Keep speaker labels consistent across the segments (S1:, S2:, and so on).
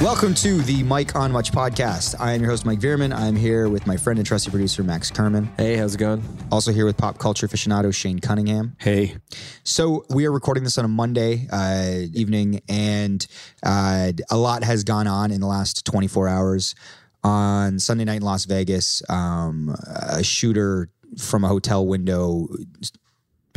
S1: Welcome to the Mike on Much podcast. I am your host, Mike Veerman. I'm here with my friend and trusty producer, Max Kerman.
S2: Hey, how's it going?
S1: Also here with pop culture aficionado, Shane Cunningham.
S2: Hey.
S1: So we are recording this on a Monday uh, evening, and uh, a lot has gone on in the last 24 hours. On Sunday night in Las Vegas, um, a shooter from a hotel window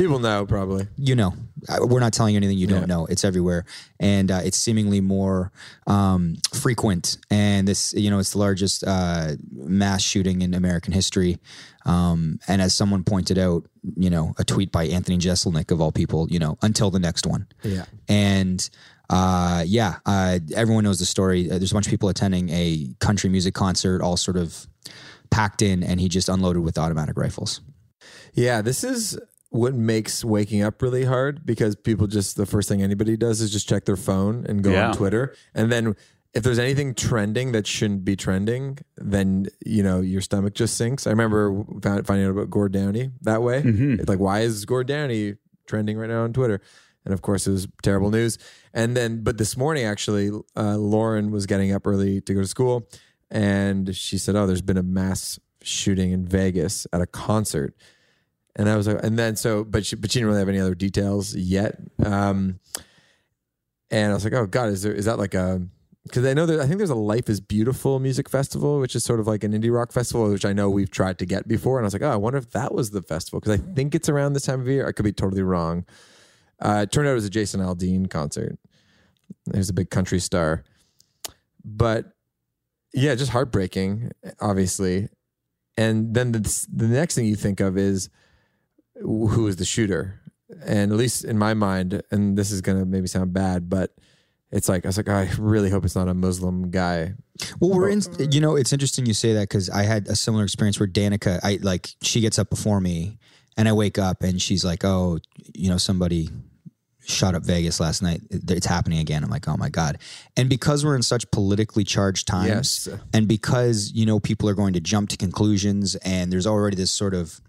S2: People know probably.
S1: you know, we're not telling you anything you don't
S2: Yeah.
S1: know. It's everywhere, and uh, it's seemingly more um, frequent. And this, you know, it's the largest uh, mass shooting in American history. Um, and as someone pointed out, you know, a tweet by Anthony Jeselnik of all people, you know, until the next one.
S2: Yeah.
S1: And uh, yeah, uh, everyone knows the story. Uh, there's a bunch of people attending a country music concert, all sort of packed in, and he just unloaded with automatic rifles.
S2: Yeah, this is what makes waking up really hard because people just the first thing anybody does is just check their phone and go
S3: Yeah.
S2: on Twitter. And then if there's anything trending that shouldn't be trending, then you know your stomach just sinks. I remember found, finding out about Gord Downie that way. It's like, why is Gord Downie trending right now on Twitter? And of course, it was terrible news. And then, but this morning, actually, uh, Lauren was getting up early to go to school, and she said, "Oh, there's been a mass shooting in Vegas at a concert." And I was like, and then so, but she, but she didn't really have any other details yet. Um, and I was like, oh God, is there is that like a because I know that I think there's a Life is Beautiful music festival, which is sort of like an indie rock festival, which I know we've tried to get before. And I was like, oh, I wonder if that was the festival because I think it's around this time of year. I could be totally wrong. Uh, it turned out it was a Jason Aldean concert. He's a big country star, but yeah, just heartbreaking, obviously. And then the, the next thing you think of is who is the shooter? And at least in my mind, and this is gonna maybe sound bad, but it's like I was like, oh, I really hope it's not a Muslim guy.
S1: Well, we're in. You know, it's interesting you say that because I had a similar experience where Danica, I like, she gets up before me, and I wake up and she's like, "Oh, you know, somebody shot up Vegas last night. It's happening again." I'm like, "Oh my god!" And because we're in such politically charged times,
S2: Yes.
S1: and because you know people are going to jump to conclusions, and there's already this sort of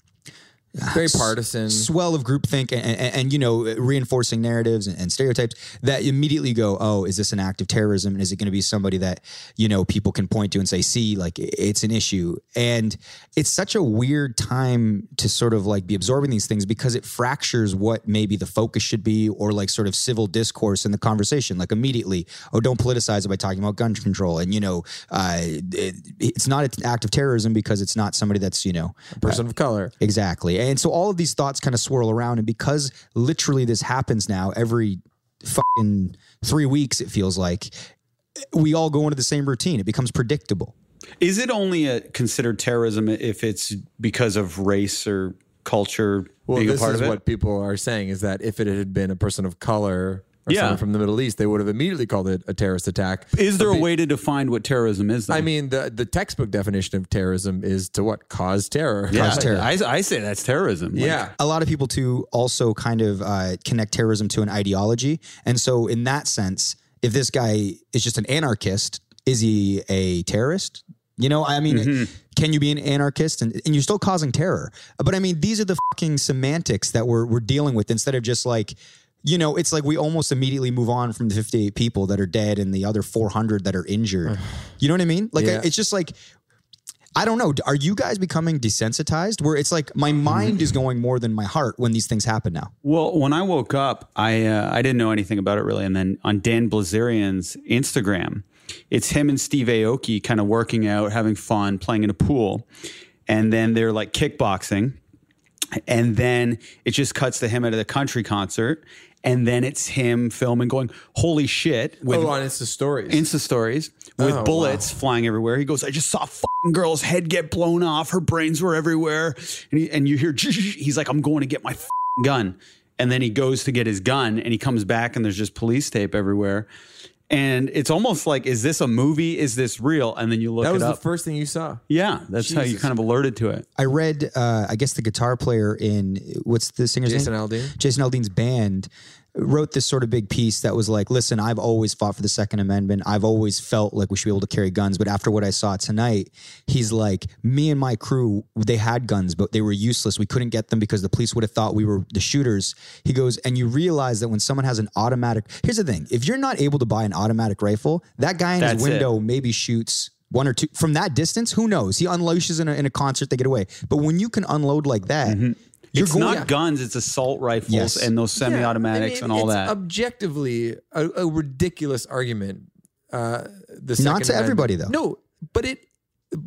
S2: Very partisan.
S1: swell of groupthink and, and, and you know reinforcing narratives and, and stereotypes that immediately go oh is this an act of terrorism and is it going to be somebody that you know people can point to and say see like it's an issue and it's such a weird time to sort of like be absorbing these things because it fractures what maybe the focus should be or like sort of civil discourse in the conversation like immediately oh don't politicize it by talking about gun control and you know uh, it, it's not an act of terrorism because it's not somebody that's you know
S2: person of color.
S1: Exactly. And so all of these thoughts kind of swirl around. And because literally this happens now every fucking three weeks, it feels like we all go into the same routine. It becomes predictable.
S3: Is it only a, considered terrorism if it's because of race or culture
S2: Well,
S3: being a
S2: this
S3: part
S2: is
S3: of it?
S2: what people are saying is that if it had been a person of color or
S3: Yeah.
S2: someone from the Middle East, they would have immediately called it a terrorist attack.
S3: is there
S2: But
S3: a way to define what terrorism is? Though?
S2: I mean, the the textbook definition of terrorism is to what cause terror.
S3: yeah,
S1: cause terror.
S3: I, I say that's terrorism. Like,
S2: yeah.
S1: A lot of people too also kind of uh, connect terrorism to an ideology. And so in that sense, if this guy is just an anarchist, is he a terrorist? You know, I mean, can you be an anarchist and, and you're still causing terror? But I mean, these are the fucking semantics that we're we're dealing with instead of just like, you know, it's like we almost immediately move on from the 58 people that are dead and the other 400 that are injured. you know what I mean? Like,
S2: Yeah.
S1: it's just like. I don't know. Are you guys becoming desensitized? Where it's like my mind is going more than my heart when these things happen now.
S3: Well, when I woke up, I uh, I didn't know anything about it really, and then on Dan Bilzerian's Instagram, it's him and Steve Aoki kind of working out, having fun, playing in a pool, and then they're like kickboxing, and then it just cuts to him at a country concert, and then it's him filming, going, "Holy shit!" with
S2: Oh, on Insta stories.
S3: Insta stories with
S2: Oh,
S3: bullets flying everywhere. He goes, I just saw a fucking girl's head get blown off. Her brains were everywhere. And, he, and you hear, he's like, I'm going to get my fucking gun. And then he goes to get his gun and he comes back and there's just police tape everywhere. And it's almost like, is this a movie? Is this real? And then you look
S2: that was
S3: it
S2: the first thing you saw.
S3: yeah, that's how you kind of alerted to it.
S1: I read, uh, I guess the guitar player in what's the singer's
S2: Jason
S1: name?
S2: Aldean.
S1: Jason Aldean's band wrote this sort of big piece that was like, listen, I've always fought for the Second Amendment. I've always felt like we should be able to carry guns. But after what I saw tonight, he's like, me and my crew, they had guns, but they were useless. We couldn't get them because the police would have thought we were the shooters. He goes, and you realize that when someone has an automatic, here's the thing if you're not able to buy an automatic rifle, that guy in
S3: That's
S1: his
S3: it.
S1: window maybe shoots one or two from that distance. Who knows? He unleashes in a, in a concert, they get away. But when you can unload like that, mm-hmm. You're
S3: it's
S1: going.
S3: not guns; it's assault rifles
S1: Yes.
S3: and those semi-automatics
S2: I mean,
S3: and all
S2: it's
S3: that.
S2: Objectively, a, a ridiculous argument. Uh, the
S1: Not
S2: Second
S1: to everybody, though.
S2: No, but it.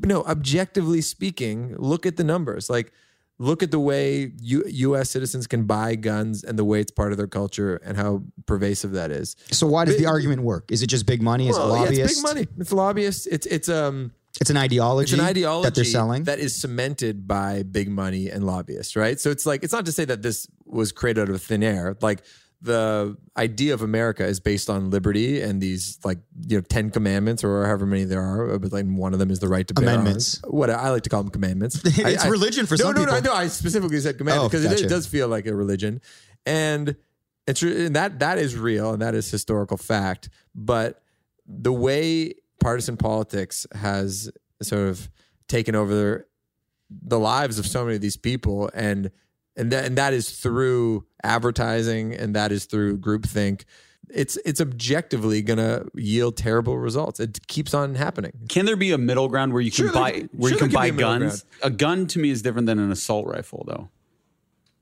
S2: No, objectively speaking, look at the numbers. Like, look at the way U, U.S. citizens can buy guns and the way it's part of their culture and how pervasive that is.
S1: So why does
S2: But-
S1: the argument work? Is it just big money? Is it
S2: Well, yeah,
S1: lobbyists?
S2: it's big money. It's lobbyists. It's it's um
S1: It's an ideology.
S2: it's an ideology
S1: that they're selling.
S2: that is cemented by big money and lobbyists, right? So it's like it's not to say that this was created out of thin air. Like the idea of America is based on liberty and these like you know Ten Commandments or however many there are, but like one of them is the right to bear
S1: Amendments.
S2: arms. What I like to call them commandments.
S1: It's
S2: I-
S1: religion for
S2: no,
S1: some
S2: no,
S1: people.
S2: No, no, I specifically said commandments
S1: Oh,
S2: because it,
S1: gotcha.
S2: it does feel like a religion, and it's and that that is real and that is historical fact. But the way partisan politics has sort of taken over the lives of so many of these people and and that and that is through advertising and that is through groupthink it's it's objectively going to yield terrible results it keeps on happening
S3: Can there be a middle ground where you can
S2: Sure
S3: buy
S2: can-
S3: where
S2: sure
S3: you can
S2: there
S3: buy
S2: a
S3: guns? A gun to me is different than an assault rifle, though,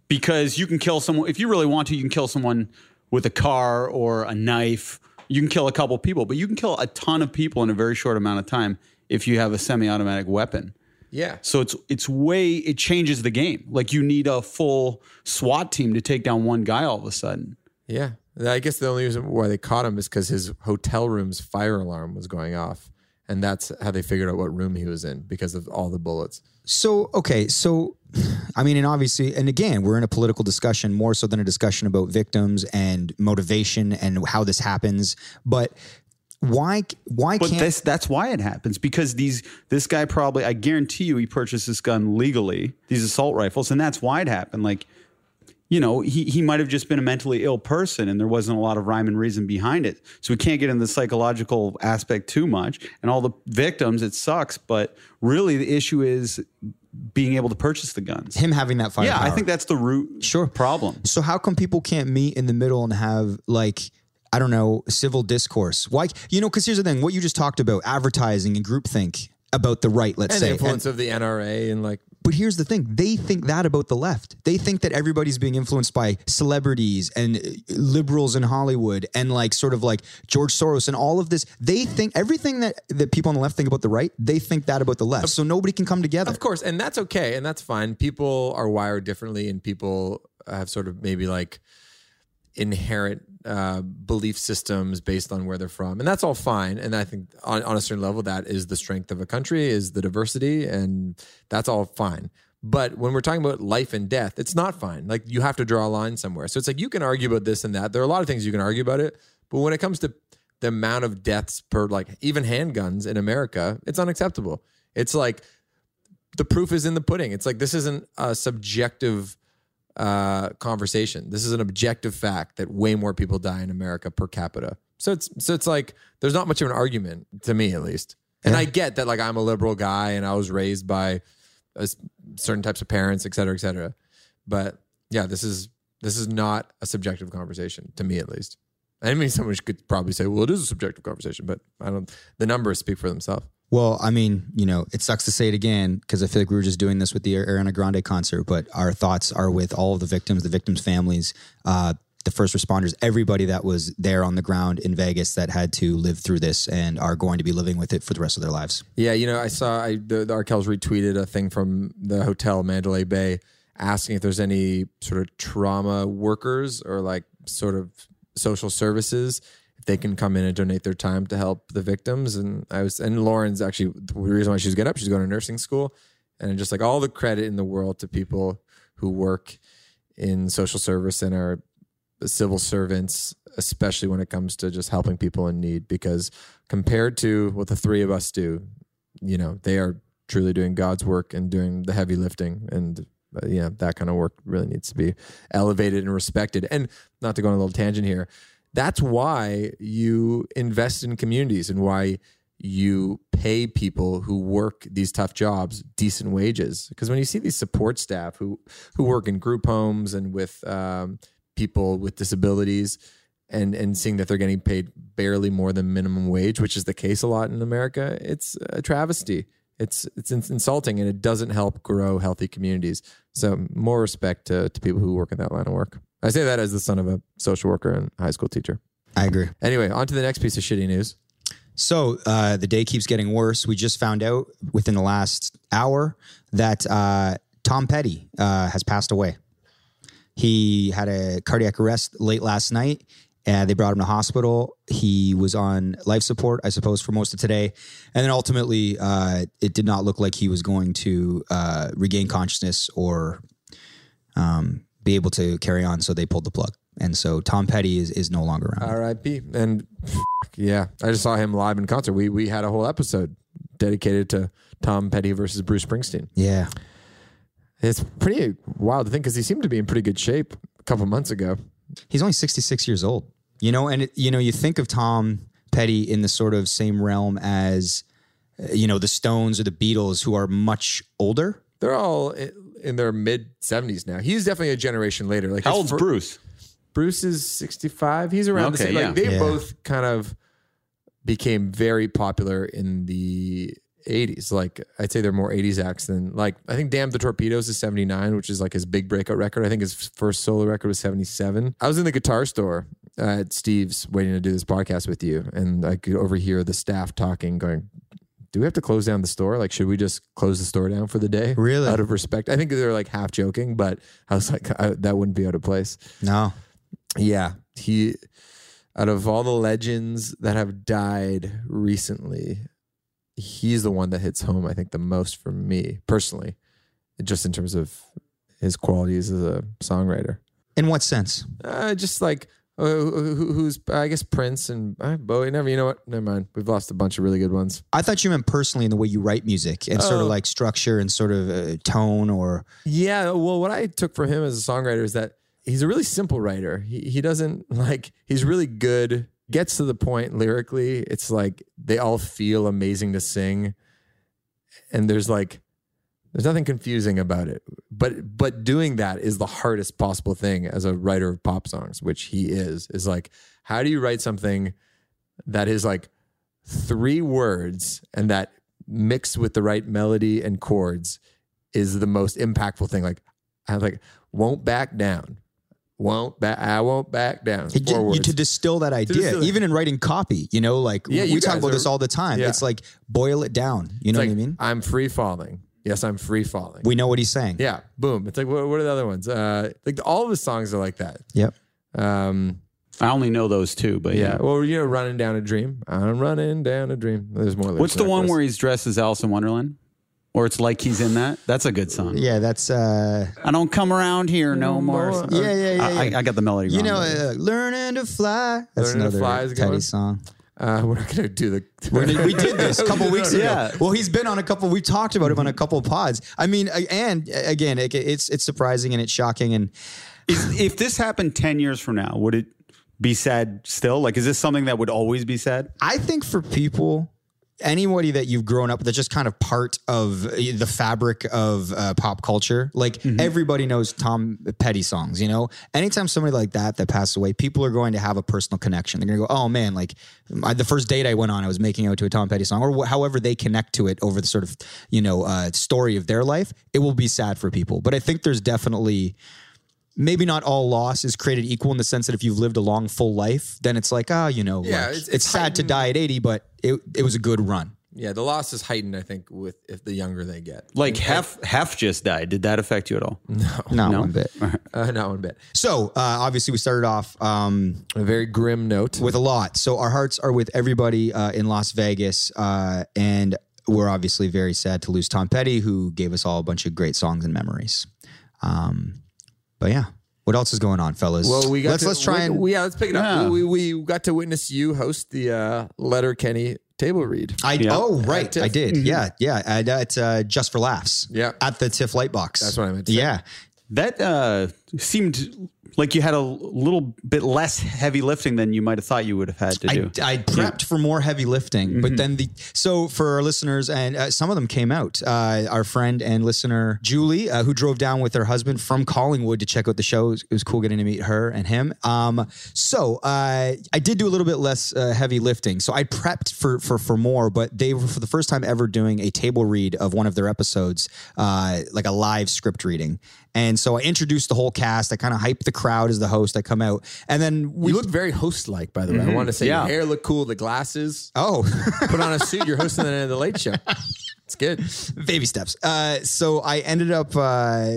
S3: because you can kill someone if you really want to. You can kill someone with a car or a knife. You can kill a couple people, but you can kill a ton of people in a very short amount of time if you have a semi-automatic weapon.
S2: yeah
S3: So it's it's way it changes the game. Like you need a full SWAT team to take down one guy all of a sudden.
S2: yeah i guess the only reason why they caught him is because his hotel room's fire alarm was going off and that's how they figured out what room he was in because of all the bullets
S1: So okay, so I mean, and obviously, and again, we're in a political discussion more so than a discussion about victims and motivation and how this happens. But why? Why
S3: But
S1: can't?
S3: this that's why it happens because these this guy probably I guarantee you he purchased this gun legally these assault rifles and that's why it happened like you know he he might have just been a mentally ill person and there wasn't a lot of rhyme and reason behind it so we can't get into the psychological aspect too much and all the victims it sucks but really the issue is being able to purchase the guns
S1: him having that fire.
S3: yeah I think that's the root
S1: Sure.
S3: problem
S1: So how come people can't meet in the middle and have like I don't know civil discourse? Why you know? Because here's the thing: what you just talked about, advertising and groupthink about the right. Let's
S2: and
S1: say,
S2: the
S1: And-
S2: influence of the nra and like
S1: But here's the thing they think that about the left. They think that everybody's being influenced by celebrities and uh, liberals in Hollywood and like sort of like George Soros and all of this. They think everything that, that people on the left think about the right, they think that about the left. So nobody can come together.
S2: Of course, and that's okay, and that's fine. People are wired differently, and people have sort of maybe like inherent uh, belief systems based on where they're from, and that's all fine. And I think on, on a certain level, that is the strength of a country, is the diversity, and that's all fine. But when we're talking about life and death, it's not fine. Like you have to draw a line somewhere. So it's like you can argue about this and that. There are a lot of things you can argue about it, but when it comes to the amount of deaths per like even handguns in America, it's unacceptable. It's like the proof is in the pudding. It's like this isn't a subjective uh, conversation. This is an objective fact that way more people die in America per capita. So it's so it's like there's not much of an argument to me at least. And I get that like I'm a liberal guy and I was raised by a certain types of parents, et cetera, et cetera. But yeah, this is this is not a subjective conversation to me at least. I mean, someone could probably say, well, it is a subjective conversation, but I don't. The numbers speak for themselves.
S1: Well, I mean, you know, it sucks to say it again because I feel like we were just doing this with the Ariana Grande concert, but our thoughts are with all of the victims, the victims' families, uh, the first responders, everybody that was there on the ground in Vegas that had to live through this and are going to be living with it for the rest of their lives.
S2: Yeah, you know, I saw I, the, the Arkells retweeted a thing from the hotel Mandalay Bay asking if there's any sort of trauma workers or like sort of social services they can come in and donate their time to help the victims. And I was and Lauren's actually the reason why she's getting up, she's going to nursing school, and just like all the credit in the world to people who work in social service and are civil servants, especially when it comes to just helping people in need. Because compared to what the three of us do, you know, they are truly doing God's work and doing the heavy lifting. And uh, know that kind of work really needs to be elevated and respected. And not to go on a little tangent here, that's why you invest in communities and why you pay people who work these tough jobs decent wages. Because when you see these support staff who who work in group homes and with um, people with disabilities, and and seeing that they're getting paid barely more than minimum wage, which is the case a lot in America, it's a travesty. It's it's insulting and it doesn't help grow healthy communities. So more respect to, to people who work in that line of work. I say that as the son of a social worker and high school teacher.
S1: I agree.
S2: Anyway, on to the next piece of shitty news.
S1: So uh, the day keeps getting worse. We just found out within the last hour that uh, Tom Petty uh, has passed away. He had a cardiac arrest late last night. And they brought him to hospital. He was on life support, I suppose, for most of today. And then ultimately, uh, it did not look like he was going to uh, regain consciousness or um, be able to carry on. So they pulled the plug. And so Tom Petty is, is no longer around.
S2: R.I.P. And yeah, I just saw him live in concert. We we had a whole episode dedicated to Tom Petty versus Bruce Springsteen.
S1: Yeah,
S2: it's pretty wild to think because he seemed to be in pretty good shape a couple months ago.
S1: He's only sixty six years old. You know, and it, you know, you think of Tom Petty in the sort of same realm as uh, you know the Stones or the Beatles, who are much older.
S2: They're all in their mid seventies now. He's definitely a generation later. Like
S3: how old's fir- Bruce?
S2: Bruce is 65. He's around okay, the same. Yeah. Like they yeah. both kind of became very popular in the 80s. Like I'd say they're more 80s acts than like I think Damn the Torpedoes is 79, which is like his big breakout record. I think his first solo record was 77. I was in the guitar store at Steve's waiting to do this podcast with you, and I could overhear the staff talking, going, do we have to close down the store? Like, should we just close the store down for the day?
S1: Really?
S2: Out of respect. I think they're like half joking, but I was like, I, that wouldn't be out of place.
S1: No.
S2: Yeah. He, out of all the legends that have died recently, he's the one that hits home, I think, the most for me personally, just in terms of his qualities as a songwriter.
S1: In what sense?
S2: Uh, just like uh, who, who's I guess Prince and uh, Bowie. Never, you know what? Never mind. We've lost a bunch of really good ones.
S1: I thought you meant personally in the way you write music and sort of oh. like structure and sort of uh, tone or.
S2: Yeah, well, what I took for him as a songwriter is that he's a really simple writer. He he doesn't like he's really good, gets to the point lyrically. It's like they all feel amazing to sing. And there's like there's nothing confusing about it. But but doing that is the hardest possible thing as a writer of pop songs, which he is. Is like how do you write something that is like three words and that mixed with the right melody and chords is the most impactful thing. Like I like won't back down won't back. I won't back down.
S1: It, you, to distill that idea, distill even in writing copy, you know, like yeah, we talk about are, this all the time. Yeah. It's like boil it down. You know like, what I mean?
S2: I'm free falling. Yes, I'm free falling.
S1: We know what he's saying.
S2: Yeah, boom. It's like what, what are the other ones? Uh, like all of his songs are like that.
S1: Yep.
S3: Um, I only know those two, but
S2: yeah. yeah. Well, you know, running down a dream. I'm running down a dream. There's more.
S3: What's the one where he's dressed as Alice in Wonderland? or it's like he's in that. That's a good song.
S1: Yeah, that's. uh
S3: I don't come around here no more.
S1: Yeah, yeah, yeah. yeah.
S3: I, I, got the melody.
S1: You know, uh, learning to fly. That's learning another fly is Petty song.
S2: Uh, we're not gonna do the.
S1: Gonna, we did this a couple weeks ago. Yeah. Well, he's been on a couple. We talked about him on a couple of pods. I mean, and again, it, it's it's surprising and it's shocking. And
S3: is, if this happened ten years from now, would it be sad still? Like, is this something that would always be sad?
S1: I think for people anybody that you've grown up that's just kind of part of the fabric of uh, pop culture. Like mm-hmm. everybody knows Tom Petty songs, you know? Anytime somebody like that that passes away, people are going to have a personal connection. They're going to go, oh man, like my, the first date I went on, I was making out to a Tom Petty song or wh- however they connect to it over the sort of, you know, uh, story of their life. It will be sad for people. But I think there's definitely maybe not all loss is created equal in the sense that if you've lived a long full life then it's like ah oh, you know yeah, like, it's, it's, it's sad to die at 80 but it, it was a good run.
S2: Yeah the loss is heightened i think with if the younger they get.
S3: Like half half just died. Did that affect you at all?
S2: No.
S1: Not no? one bit.
S2: Uh, not one bit.
S1: So uh, obviously we started off um,
S2: a very grim note.
S1: with a lot. So our hearts are with everybody uh, in las vegas uh, and we're obviously very sad to lose tom petty who gave us all a bunch of great songs and memories. Um, but yeah, what else is going on, fellas?
S2: Well, we got
S1: let's
S2: to,
S1: let's try and
S2: we, yeah, let's pick it up. We, we got to witness you host the uh, Letterkenny table read.
S1: I
S3: Yeah.
S1: oh right, I did. Yeah, yeah. At, at uh, just for laughs.
S2: Yeah.
S1: at the TIFF Lightbox.
S2: That's what I meant to say.
S1: Yeah,
S3: That uh, seemed like you had a little bit less heavy lifting than you might have thought you would have had to do.
S1: I prepped for more heavy lifting,
S2: Mm-hmm.
S1: but then the so for our listeners and uh, some of them came out. Uh, our friend and listener Julie, uh, who drove down with her husband from Collingwood to check out the show. It was, it was cool getting to meet her and him. Um, so uh, I did do a little bit less uh, heavy lifting. So I prepped for for for more, but they were for the first time ever doing a table read of one of their episodes, uh, like a live script reading. And so I introduced the whole cast. I kind of hyped the crowd as the host. I come out, and then we
S2: You look very host-like, by the way. I mm-hmm. want to say
S3: Yeah.
S2: your hair looked cool, the glasses.
S1: oh.
S2: Put on a suit. You're hosting the end of the late show. It's good.
S1: baby steps. Uh, so I ended up, uh,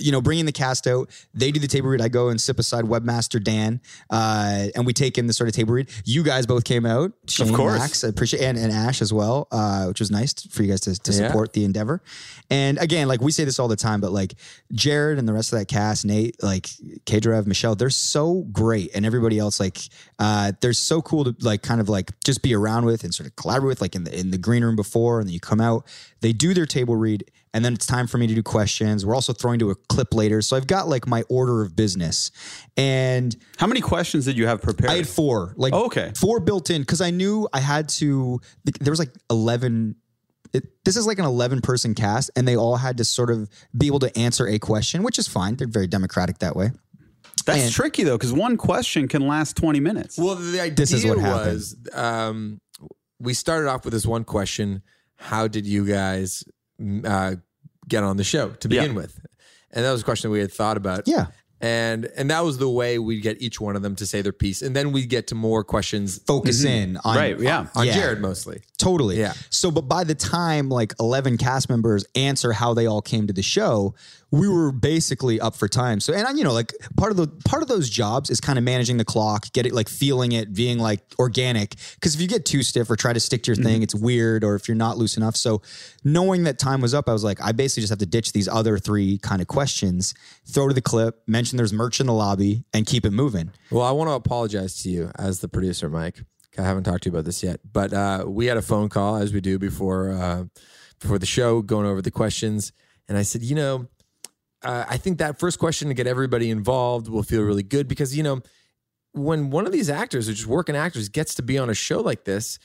S1: you know, bringing the cast out. They do the table read. I go and sit beside webmaster Dan, uh, and we take in the sort of table read. You guys both came out, Shane,
S3: course.
S1: Max, I appreciate, and, and Ash as well, uh, which was nice for you guys to, to
S2: Yeah.
S1: support the endeavor. And again, like we say this all the time, but like Jared and the rest of that cast, Nate, like K-Trev, Michelle, they're so great, and everybody else, like, uh, they're so cool to like kind of like just be around with and sort of collaborate with, like in the in the green room before, and then you come out, they do their table read, and then it's time for me to do questions. We're also throwing to a clip later, so I've got like my order of business, and
S3: How many questions did you have prepared?
S1: I had four, like
S3: Oh, okay.
S1: four built in because I knew I had to. There was like eleven. It, this is like an eleven person cast, and they all had to sort of be able to answer a question, which is fine. They're very democratic that way.
S3: That's
S1: and-
S3: tricky though, because one question can last 20 minutes.
S2: Well, the idea
S1: This is what
S2: was um, we started off with this one question: How did you guys mm, uh, get on the show to begin
S3: Yeah.
S2: with? And that was a question we had thought about.
S1: Yeah.
S2: And and that was the way we get each one of them to say their piece, and then we get to more questions
S1: Focus in on
S3: Mm-hmm. Right, yeah.
S2: on
S1: Yeah.
S2: Jared mostly.
S1: Totally.
S2: Yeah.
S1: So, but by the time like 11 cast members answer how they all came to the show, we were basically up for time. So, and I, you know, like part of the, part of those jobs is kind of managing the clock, get it like feeling it, being like organic. Cause if you get too stiff or try to stick to your thing, it's weird or if you're not loose enough. So knowing that time was up, I was like, I basically just have to ditch these other three kind of questions, throw to the clip, mention there's merch in the lobby and keep it moving.
S2: Well, I want to apologize to you as the producer, Mike. I haven't talked to you about this yet, but uh, we had a phone call as we do before uh, before the show, going over the questions, and I said, you know, uh, I think that first question to get everybody involved will feel really good because you know, when one of these actors, or just working actors, gets to be on a show like this.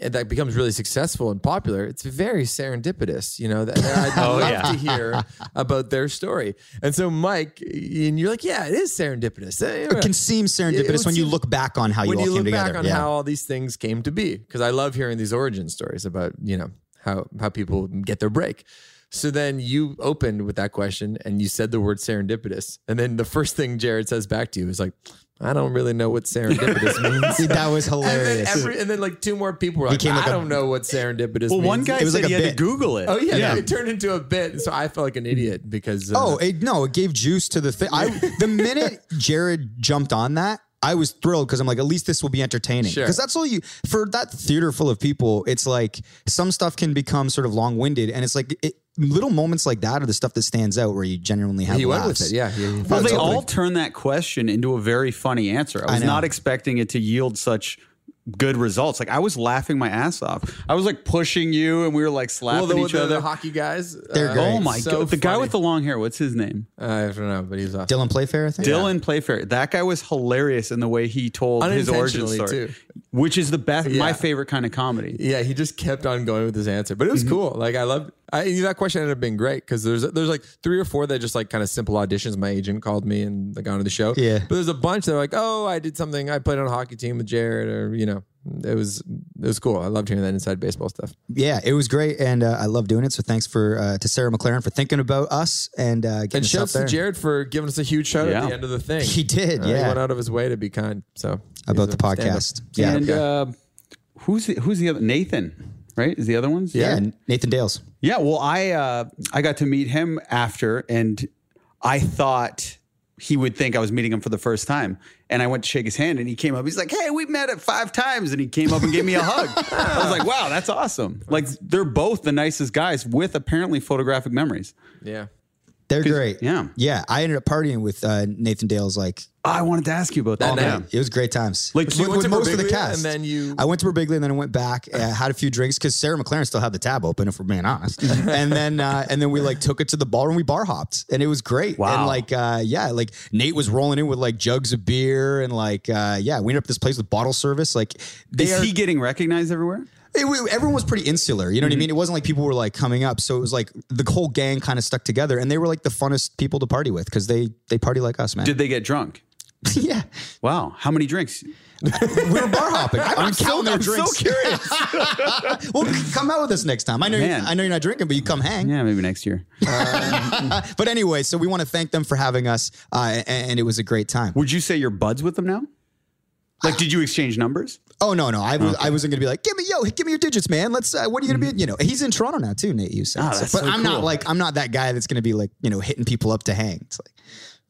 S2: and That becomes really successful and popular. It's very serendipitous, you know. That, I'd
S3: Oh,
S2: love
S3: yeah.
S2: to hear about their story. And so, Mike, and you're like, "Yeah, it is serendipitous."
S1: It can seem serendipitous when you look back on how you all
S2: you
S1: came
S2: look
S1: together.
S2: back on
S1: yeah.
S2: how all these things came to be because i love hearing these origin stories about you know how how people get their break so then you opened with that question and you said the word serendipitous and then the first thing jared says back to you is like i don't really know what serendipitous means
S1: that was
S2: and then,
S1: hilarious.
S2: every, and then like two more people were like,
S1: Became like
S2: don't know what serendipitous
S3: well,
S2: means.
S3: one guy
S1: It was
S3: said
S1: like
S3: he
S1: a
S3: had
S1: bit.
S3: to Google it.
S2: Oh yeah, it turned into a bit. So I felt like an idiot because uh,
S1: Oh it, no! It gave juice to the thing. The minute Jared jumped on that, I was thrilled because I'm like, at least this will be entertaining.
S2: Sure.
S1: Because that's all you for that theater full of people. It's like some stuff can become sort of long winded, and it's like it, little moments like that are the stuff that stands out where you genuinely have
S2: he went with it. Yeah, he, he
S3: Well, they
S2: so.
S3: all turned that question into a very funny answer. I was
S1: know.
S3: not expecting it to yield such good results. Like I was laughing my ass off. I was like pushing you, and we were like slapping
S2: well, the,
S3: each
S2: the,
S3: other.
S2: the hockey guys.
S1: They're
S2: uh,
S1: great.
S3: oh my
S2: so
S3: god, the guy with the long hair. What's his name?
S2: I don't know, but he's awesome.
S1: Dylan Playfair, I think.
S3: Dylan Playfair. That guy was hilarious in the way he told his origin story,
S2: too.
S3: which is the best, my favorite kind of comedy.
S2: Yeah, he just kept on going with his answer, but it was cool. Like I loved. I, that question ended up being great because there's there's like three or four that just like kind of simple auditions. My agent called me and they got on the show.
S1: Yeah.
S2: but there's a bunch that are like, oh, I did something. I played on a hockey team with Jared, or you know, it was it was cool. I loved hearing that inside baseball stuff.
S1: Yeah, it was great, and uh, I love doing it. So thanks for uh, to Sarah McLaren for thinking about us and uh, getting
S2: And
S1: us out
S2: shouts to. Jared for giving us a huge shout at the end of the thing.
S1: He did,
S2: Uh, he
S1: yeah.
S2: went out of his way to be kind. So
S1: about the
S2: a stand-up.
S1: podcast. Yeah,
S3: and uh, who's the, who's the other Nathan? Right? Is the other ones?
S1: yeah, Nathan Dales.
S3: Yeah, well, I uh, I got to meet him after, and I thought he would think I was meeting him for the first time. And I went to shake his hand, and he came up. He's like, "Hey, we met at five times," and he came up and gave me a hug. I was like, "Wow, that's awesome!" Like they're both the nicest guys with apparently photographic memories.
S2: Yeah.
S1: They're great.
S3: yeah.
S1: Yeah. I ended up partying with uh, Nathan Dales like
S3: I wanted to ask you about that.
S2: That
S3: Yeah.
S2: night.
S1: It was great times.
S3: Like,
S1: with,
S3: you
S2: went
S1: with
S2: to
S1: most of the cast,
S2: and then you-
S1: I went to Berbiglia and then I went back, uh, had a few drinks because Sarah McLaren still had the tab open, if we're being honest. and then uh, and then we like took it to the ballroom. We bar hopped, and it was great.
S3: Wow.
S1: And like uh, yeah, like Nate was rolling in with like jugs of beer, and like uh, yeah, we ended up this place with bottle service. Like they
S3: Is
S1: are,
S3: he getting recognized everywhere?
S1: it, everyone was pretty insular. You know what I
S3: Mm-hmm.
S1: mean? It wasn't like people were like coming up. So it was like the whole gang kind of stuck together, and they were like the funnest people to party with because they they party like us, man.
S3: Did they get drunk?
S1: yeah,
S3: Wow. How many drinks?
S1: we were bar hopping. I'm, not counting their
S3: I'm so
S1: drinks.
S3: curious.
S1: well, come out with us next time. I know, you. I know you're not drinking, but you come hang.
S3: yeah, maybe next year.
S1: But anyway, so we want to thank them for having us, uh, and, and it was a great time.
S3: Would you say you're buds with them now? Like, did you exchange numbers?
S1: Oh no, no, I was I wasn't gonna be like, give me yo, give me your digits, man. Let's. Uh, what are you gonna be? You know, he's in Toronto now too, Nate. You said,
S3: Ah,
S1: So- but
S3: so
S1: I'm not like I'm not that guy that's gonna be like you know hitting people up to hang. It's like,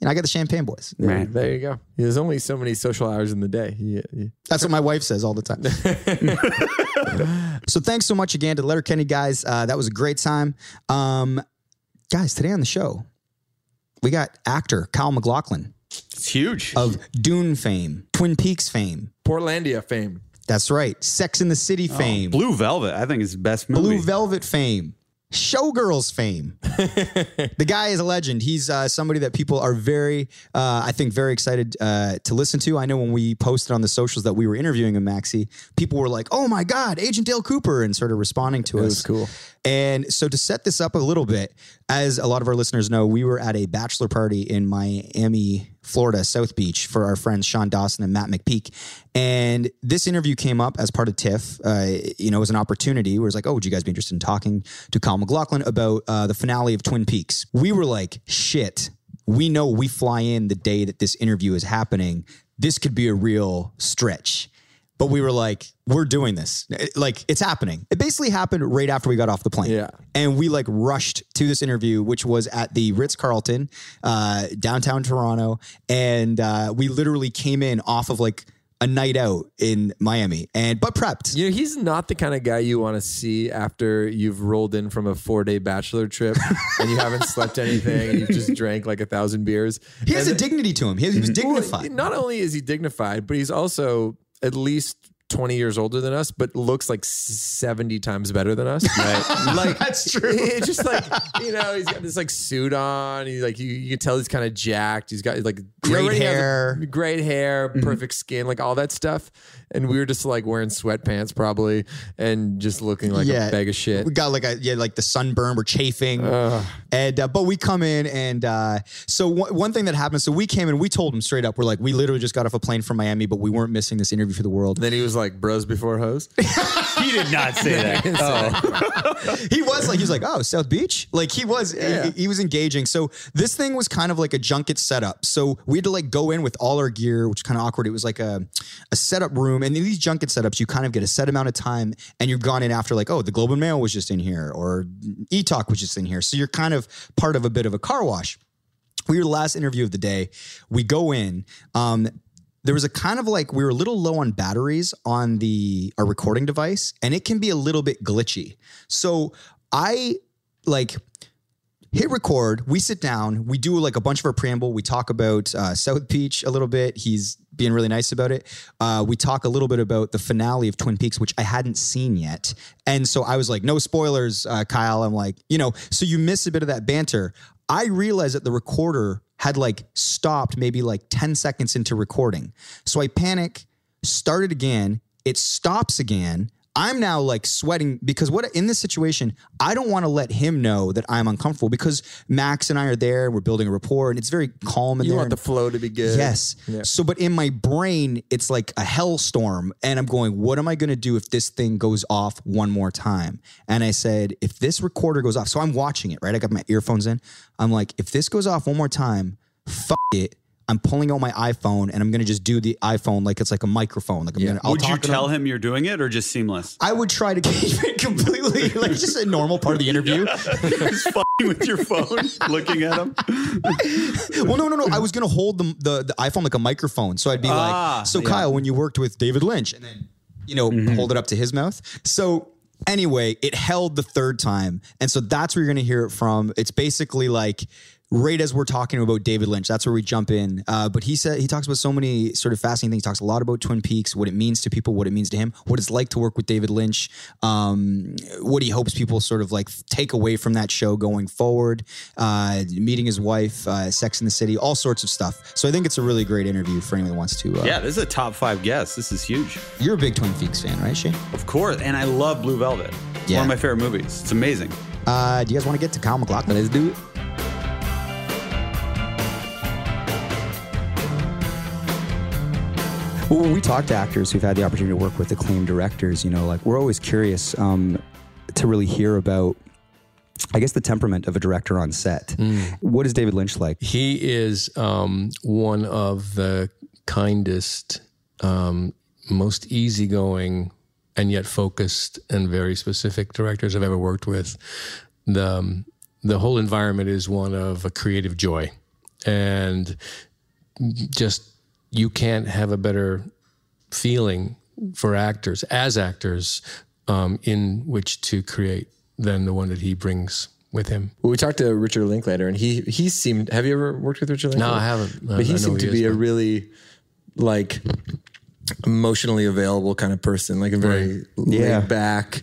S1: you know, I got the champagne boys.
S3: Right.
S2: There you go. There's only so many social hours in the day. You- you-
S1: That's what my wife says all the time. so thanks so much again to the Letterkenny guys. Uh, that was a great time. Um, guys, today on the show, we got actor Kyle MacLachlan
S3: It's huge.
S1: of Dune fame, Twin Peaks fame.
S2: Portlandia fame.
S1: That's right. Sex in the City fame,
S3: Blue Velvet, I think is the best movie.
S1: Blue Velvet fame, Showgirls fame. the guy is a legend. He's uh, somebody that people are very, uh, I think, very excited uh, to listen to. I know when we posted on the socials that we were interviewing him, Maxie, people were like, "Oh my God, Agent Dale Cooper," and sort of responding to us.
S2: It was cool.
S1: And so to set this up a little bit, as a lot of our listeners know, we were at a bachelor party in Miami, Florida, South Beach for our friends Sean Dawson and Matt McPeak. And this interview came up as part of TIFF. Uh, you know, it was an opportunity where it's like, oh, would you guys be interested in talking to Kyle MacLachlan about uh, the finale of Twin Peaks? We were like, shit, we know we fly in the day that this interview is happening. This could be a real stretch but we were like, we're doing this. It- like, it's happening. It basically happened right after we got off the plane.
S2: Yeah.
S1: And we like rushed to this interview, which was at the Ritz Carlton, uh, downtown Toronto. And uh, we literally came in off of like a night out in Miami and, but prepped.
S2: You know, he's not the kind of guy you want to see after you've rolled in from a four day bachelor trip and you haven't slept anything and you've just drank like a thousand beers.
S1: He has
S2: And
S1: a dignity to him. He, was
S2: Well,
S1: dignified.
S2: not only is he dignified, but he's also at least 20 years older than us, but looks like 70 times better than us. Right. like
S1: That's true.
S2: It's just like, you know, he's got this like suit on. He's like, you, you can tell he's kind of jacked. He's got like
S1: Great
S2: already has a-
S1: hair. Mm-hmm.
S2: great hair, perfect skin, like all that stuff. And we were just like wearing sweatpants probably and just looking like a bag of shit.
S1: We got like a yeah, like the sunburn. We're chafing, and uh, but we come in and uh, so one one thing that happened. So we came in. We told him straight up. We're like, we literally just got off a plane from Miami, but we weren't missing this interview for the world.
S2: then he was like, bros before hoes.
S3: he did not say that. Oh.
S1: he was like, he was like, oh, South Beach. Like he was, he, he was engaging. So this thing was kind of like a junket setup. So we had to like go in with all our gear, which is kind of awkward. It was like a, a setup room. And in these junket setups, you kind of get a set amount of time and you've gone in after like, oh, the Globe and Mail was just in here or E-Talk was just in here. So you're kind of part of a bit of a car wash. We were the last interview of the day. We go in. Um, there was a kind of like we were a little low on batteries on the our recording device, and it can be a little bit glitchy. So I like hit record. We sit down. We do like a bunch of our preamble. We talk about uh, South Beach a little bit. He's being really nice about it. Uh, we talk a little bit about the finale of Twin Peaks, which I hadn't seen yet. And so I was like, no spoilers, uh, Kyle. I'm like, you know, so you miss a bit of that banter. I realized that the recorder had like stopped maybe like 10 seconds into recording. So I panic, started again. It stops again. I'm now like sweating because what in this situation, I don't want to let him know that I'm uncomfortable because Max and I are there and we're building a rapport and it's very calm in
S2: You
S1: there.
S2: want the flow to be good.
S1: Yes. So, but in my brain, it's like a hellstorm. And I'm going, what am I going to do if this thing goes off one more time? And I said, if this recorder goes off, so I'm watching it, right? I got my earphones in. I'm like, if this goes off one more time, fuck it. I'm pulling out my iPhone and I'm going to just do the iPhone like it's like a microphone. Like I'm going to, I'll
S3: Would you
S1: to
S3: tell
S1: them.
S3: him you're doing it or just seamless?
S1: I would try to keep it completely like just a normal part of the interview.
S3: Just fucking with your phone, looking at him.
S1: well, no, no, no. I was gonna hold the, the the iPhone like a microphone, so I'd be
S3: Ah,
S1: like, "So
S3: yeah.
S1: Kyle, when you worked with David Lynch," and then you know hold it up to his mouth. So anyway, it held the third time, and so that's where you're gonna hear it from. It's basically like right as we're talking about David Lynch, that's where we jump in. Uh, but he said he talks about so many sort of fascinating things. He talks a lot about Twin Peaks, what it means to people, what it means to him, what it's like to work with David Lynch, um, what he hopes people sort of like take away from that show going forward, uh, meeting his wife, uh, Sex in the City, all sorts of stuff. So I think it's a really great interview for anyone who wants to. Uh,
S3: Yeah, this is a top five guest. This is huge.
S1: You're a big Twin Peaks fan, right, Shane?
S3: Of course. And I love Blue Velvet. It's
S1: Yeah.
S3: one of my favorite movies. It's amazing.
S1: Uh, do you guys want to get to Kyle MacLachlan?
S2: Let's do it.
S4: Well, when we talk to actors who've had the opportunity to work with acclaimed directors, you know, like we're always curious um, to really hear about, I guess, the temperament of a director on set. What is David Lynch like?
S5: He is um, one of the kindest, um, most easygoing, and yet focused and very specific directors I've ever worked with. The um, the whole environment is one of a creative joy, and just you can't have a better feeling for actors as actors um, in which to create than the one that he brings with him.
S2: Well, we talked to Richard Linklater, and he he seemed. Have you ever worked with Richard Linklater?
S5: No, I haven't. I-
S2: But he
S5: I know
S2: seemed
S5: he
S2: to be
S5: is,
S2: a
S5: but-
S2: really like emotionally available kind of person, like a very
S4: Yeah.
S2: laid back,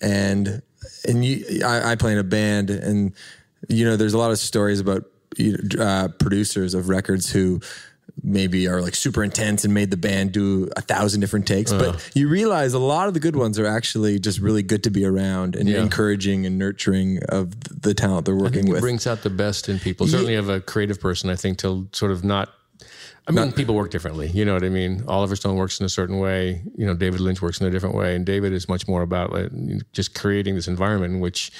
S2: and and you. I, I play in a band, and you know, there's a lot of stories about uh, producers of records who maybe are like super intense and made the band do a thousand different takes but uh-huh. you realize a lot of the good ones are actually just really good to be around and
S5: Yeah.
S2: encouraging and nurturing of the talent they're working with
S5: brings out the best in people. Certainly, of a creative person, I think to sort of not. I mean, people work differently. You know what I mean. Oliver Stone works in a certain way. You know, David Lynch works in a different way, and David is much more about like, just creating this environment in which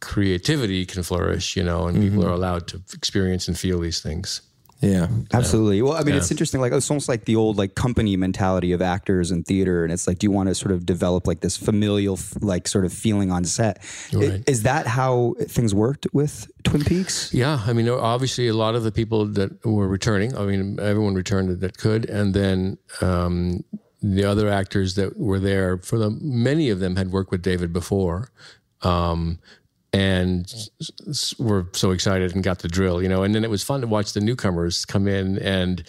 S5: creativity can flourish. You know, and mm-hmm. people are allowed to experience and feel these things.
S2: Yeah
S4: Absolutely. Well, I mean, it's interesting. Like, it's almost like the old like company mentality of actors and theater, and it's like, do you want to sort of develop like this familial, like sort of feeling on set?
S5: Right.
S4: Is that how things worked with Twin Peaks?
S5: Yeah, I mean, obviously, a lot of the people that were returning. I mean, everyone returned that could, and then um, the other actors that were there. For the many of them had worked with David before, um, and were so excited and got the drill, you know. And then it was fun to watch the newcomers come in, and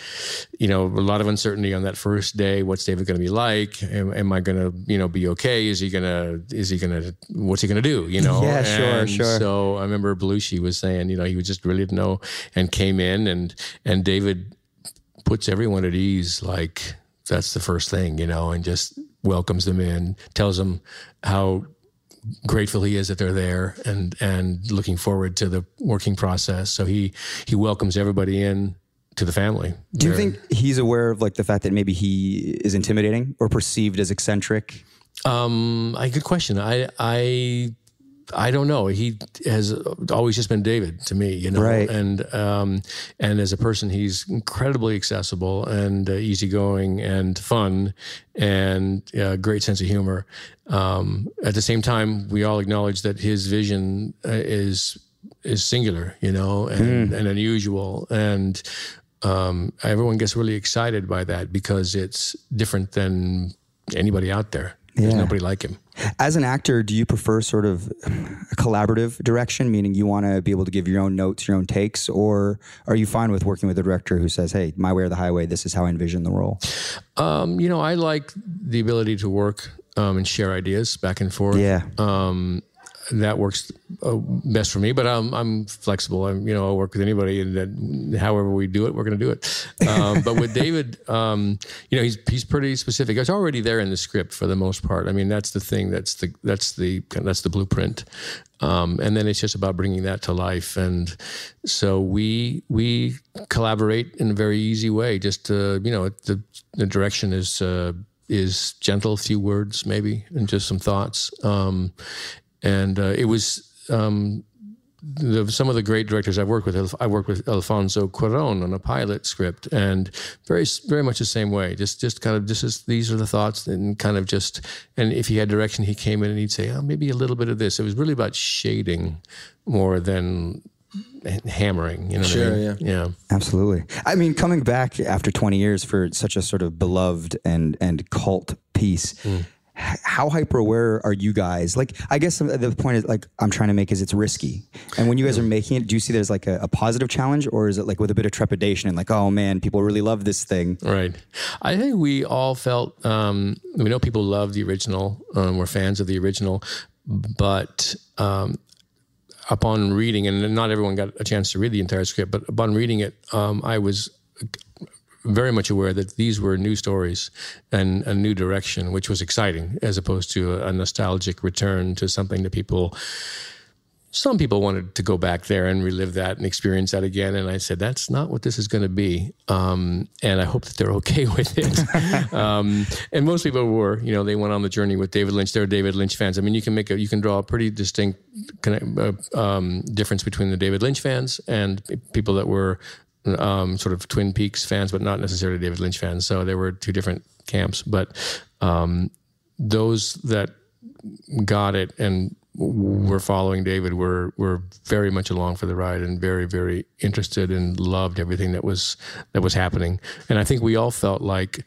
S5: you know, a lot of uncertainty on that first day. What's David going to be like? Am, am I going to, you know, be okay? Is he gonna? Is he gonna? What's he gonna do? You know?
S4: Yeah, sure,
S5: And
S4: sure.
S5: So I remember Belushi was saying, you know, he was just really didn't know and came in and and David puts everyone at ease, like that's the first thing, you know, and just welcomes them in, tells them how grateful he is that they're there and and looking forward to the working process. So he he welcomes everybody in to the family.
S4: Do you think he's aware of like the fact that maybe he is intimidating or perceived as eccentric?
S5: Um, I good question. I I I don't know. He has always just been David to me, you know.
S4: Right.
S5: And um, and as a person, he's incredibly accessible and uh, easygoing and fun and uh, great sense of humor. Um, at the same time, we all acknowledge that his vision uh, is is singular, you know, and, and unusual and. Um, everyone gets really excited by that because it's different than anybody out there. There's
S4: Yeah.
S5: nobody like him.
S4: As an actor, do you prefer sort of a collaborative direction, meaning you want to be able to give your own notes, your own takes, or are you fine with working with a director who says, "Hey, my way or the highway. This is how I envision the role."
S5: Um, you know, I like the ability to work um, and share ideas back and forth.
S4: Yeah.
S5: Um, that works uh, best for me, but I'm I'm flexible. I'm you know I'll work with anybody, and that however we do it, we're going to do it. Um, but with David, um, you know he's he's pretty specific. It's already there in the script for the most part. I mean that's the thing. That's the that's the that's the blueprint. Um, and then it's just about bringing that to life. And so we we collaborate in a very easy way. Just you know the the direction is. Uh, is gentle, few words maybe, and just some thoughts. Um, and uh, it was um, the, some of the great directors I've worked with. I worked with Alfonso Cuarón on a pilot script, and very very much the same way. Just just kind of this is these are the thoughts, and kind of just and if he had direction, he came in and he'd say, oh, maybe a little bit of this. It was really about shading more than hammering. You know, what I
S2: Sure,
S5: mean?
S2: yeah.
S5: yeah.
S4: Absolutely. I mean, coming back after 20 years for such a sort of beloved and and cult piece, h- how hyper aware are you guys? Like, I guess the- point is like I'm trying to make is it's risky. And when you guys are making it, do you see there's like a, a positive challenge, or is it like with a bit of trepidation and like, oh man, people really love this thing?
S5: Right. I think we all felt, um, we know people love the original, um, we're fans of the original, but um, upon reading, and not everyone got a chance to read the entire script, but upon reading it, um, I was very much aware that these were new stories and a new direction, which was exciting as opposed to a nostalgic return to something that people some people wanted to go back there and relive that and experience that again. And I said, that's not what this is going to be. Um, and I hope that they're okay with it. um, and most people were, you know, they went on the journey with David Lynch. They're David Lynch fans. I mean, you can make a, you can draw a pretty distinct connect, uh, um, difference between the David Lynch fans and people that were um, sort of Twin Peaks fans, but not necessarily David Lynch fans. So there were two different camps. But um, those that got it and were following David were were very much along for the ride and very very interested and loved everything that was that was happening. And I think we all felt like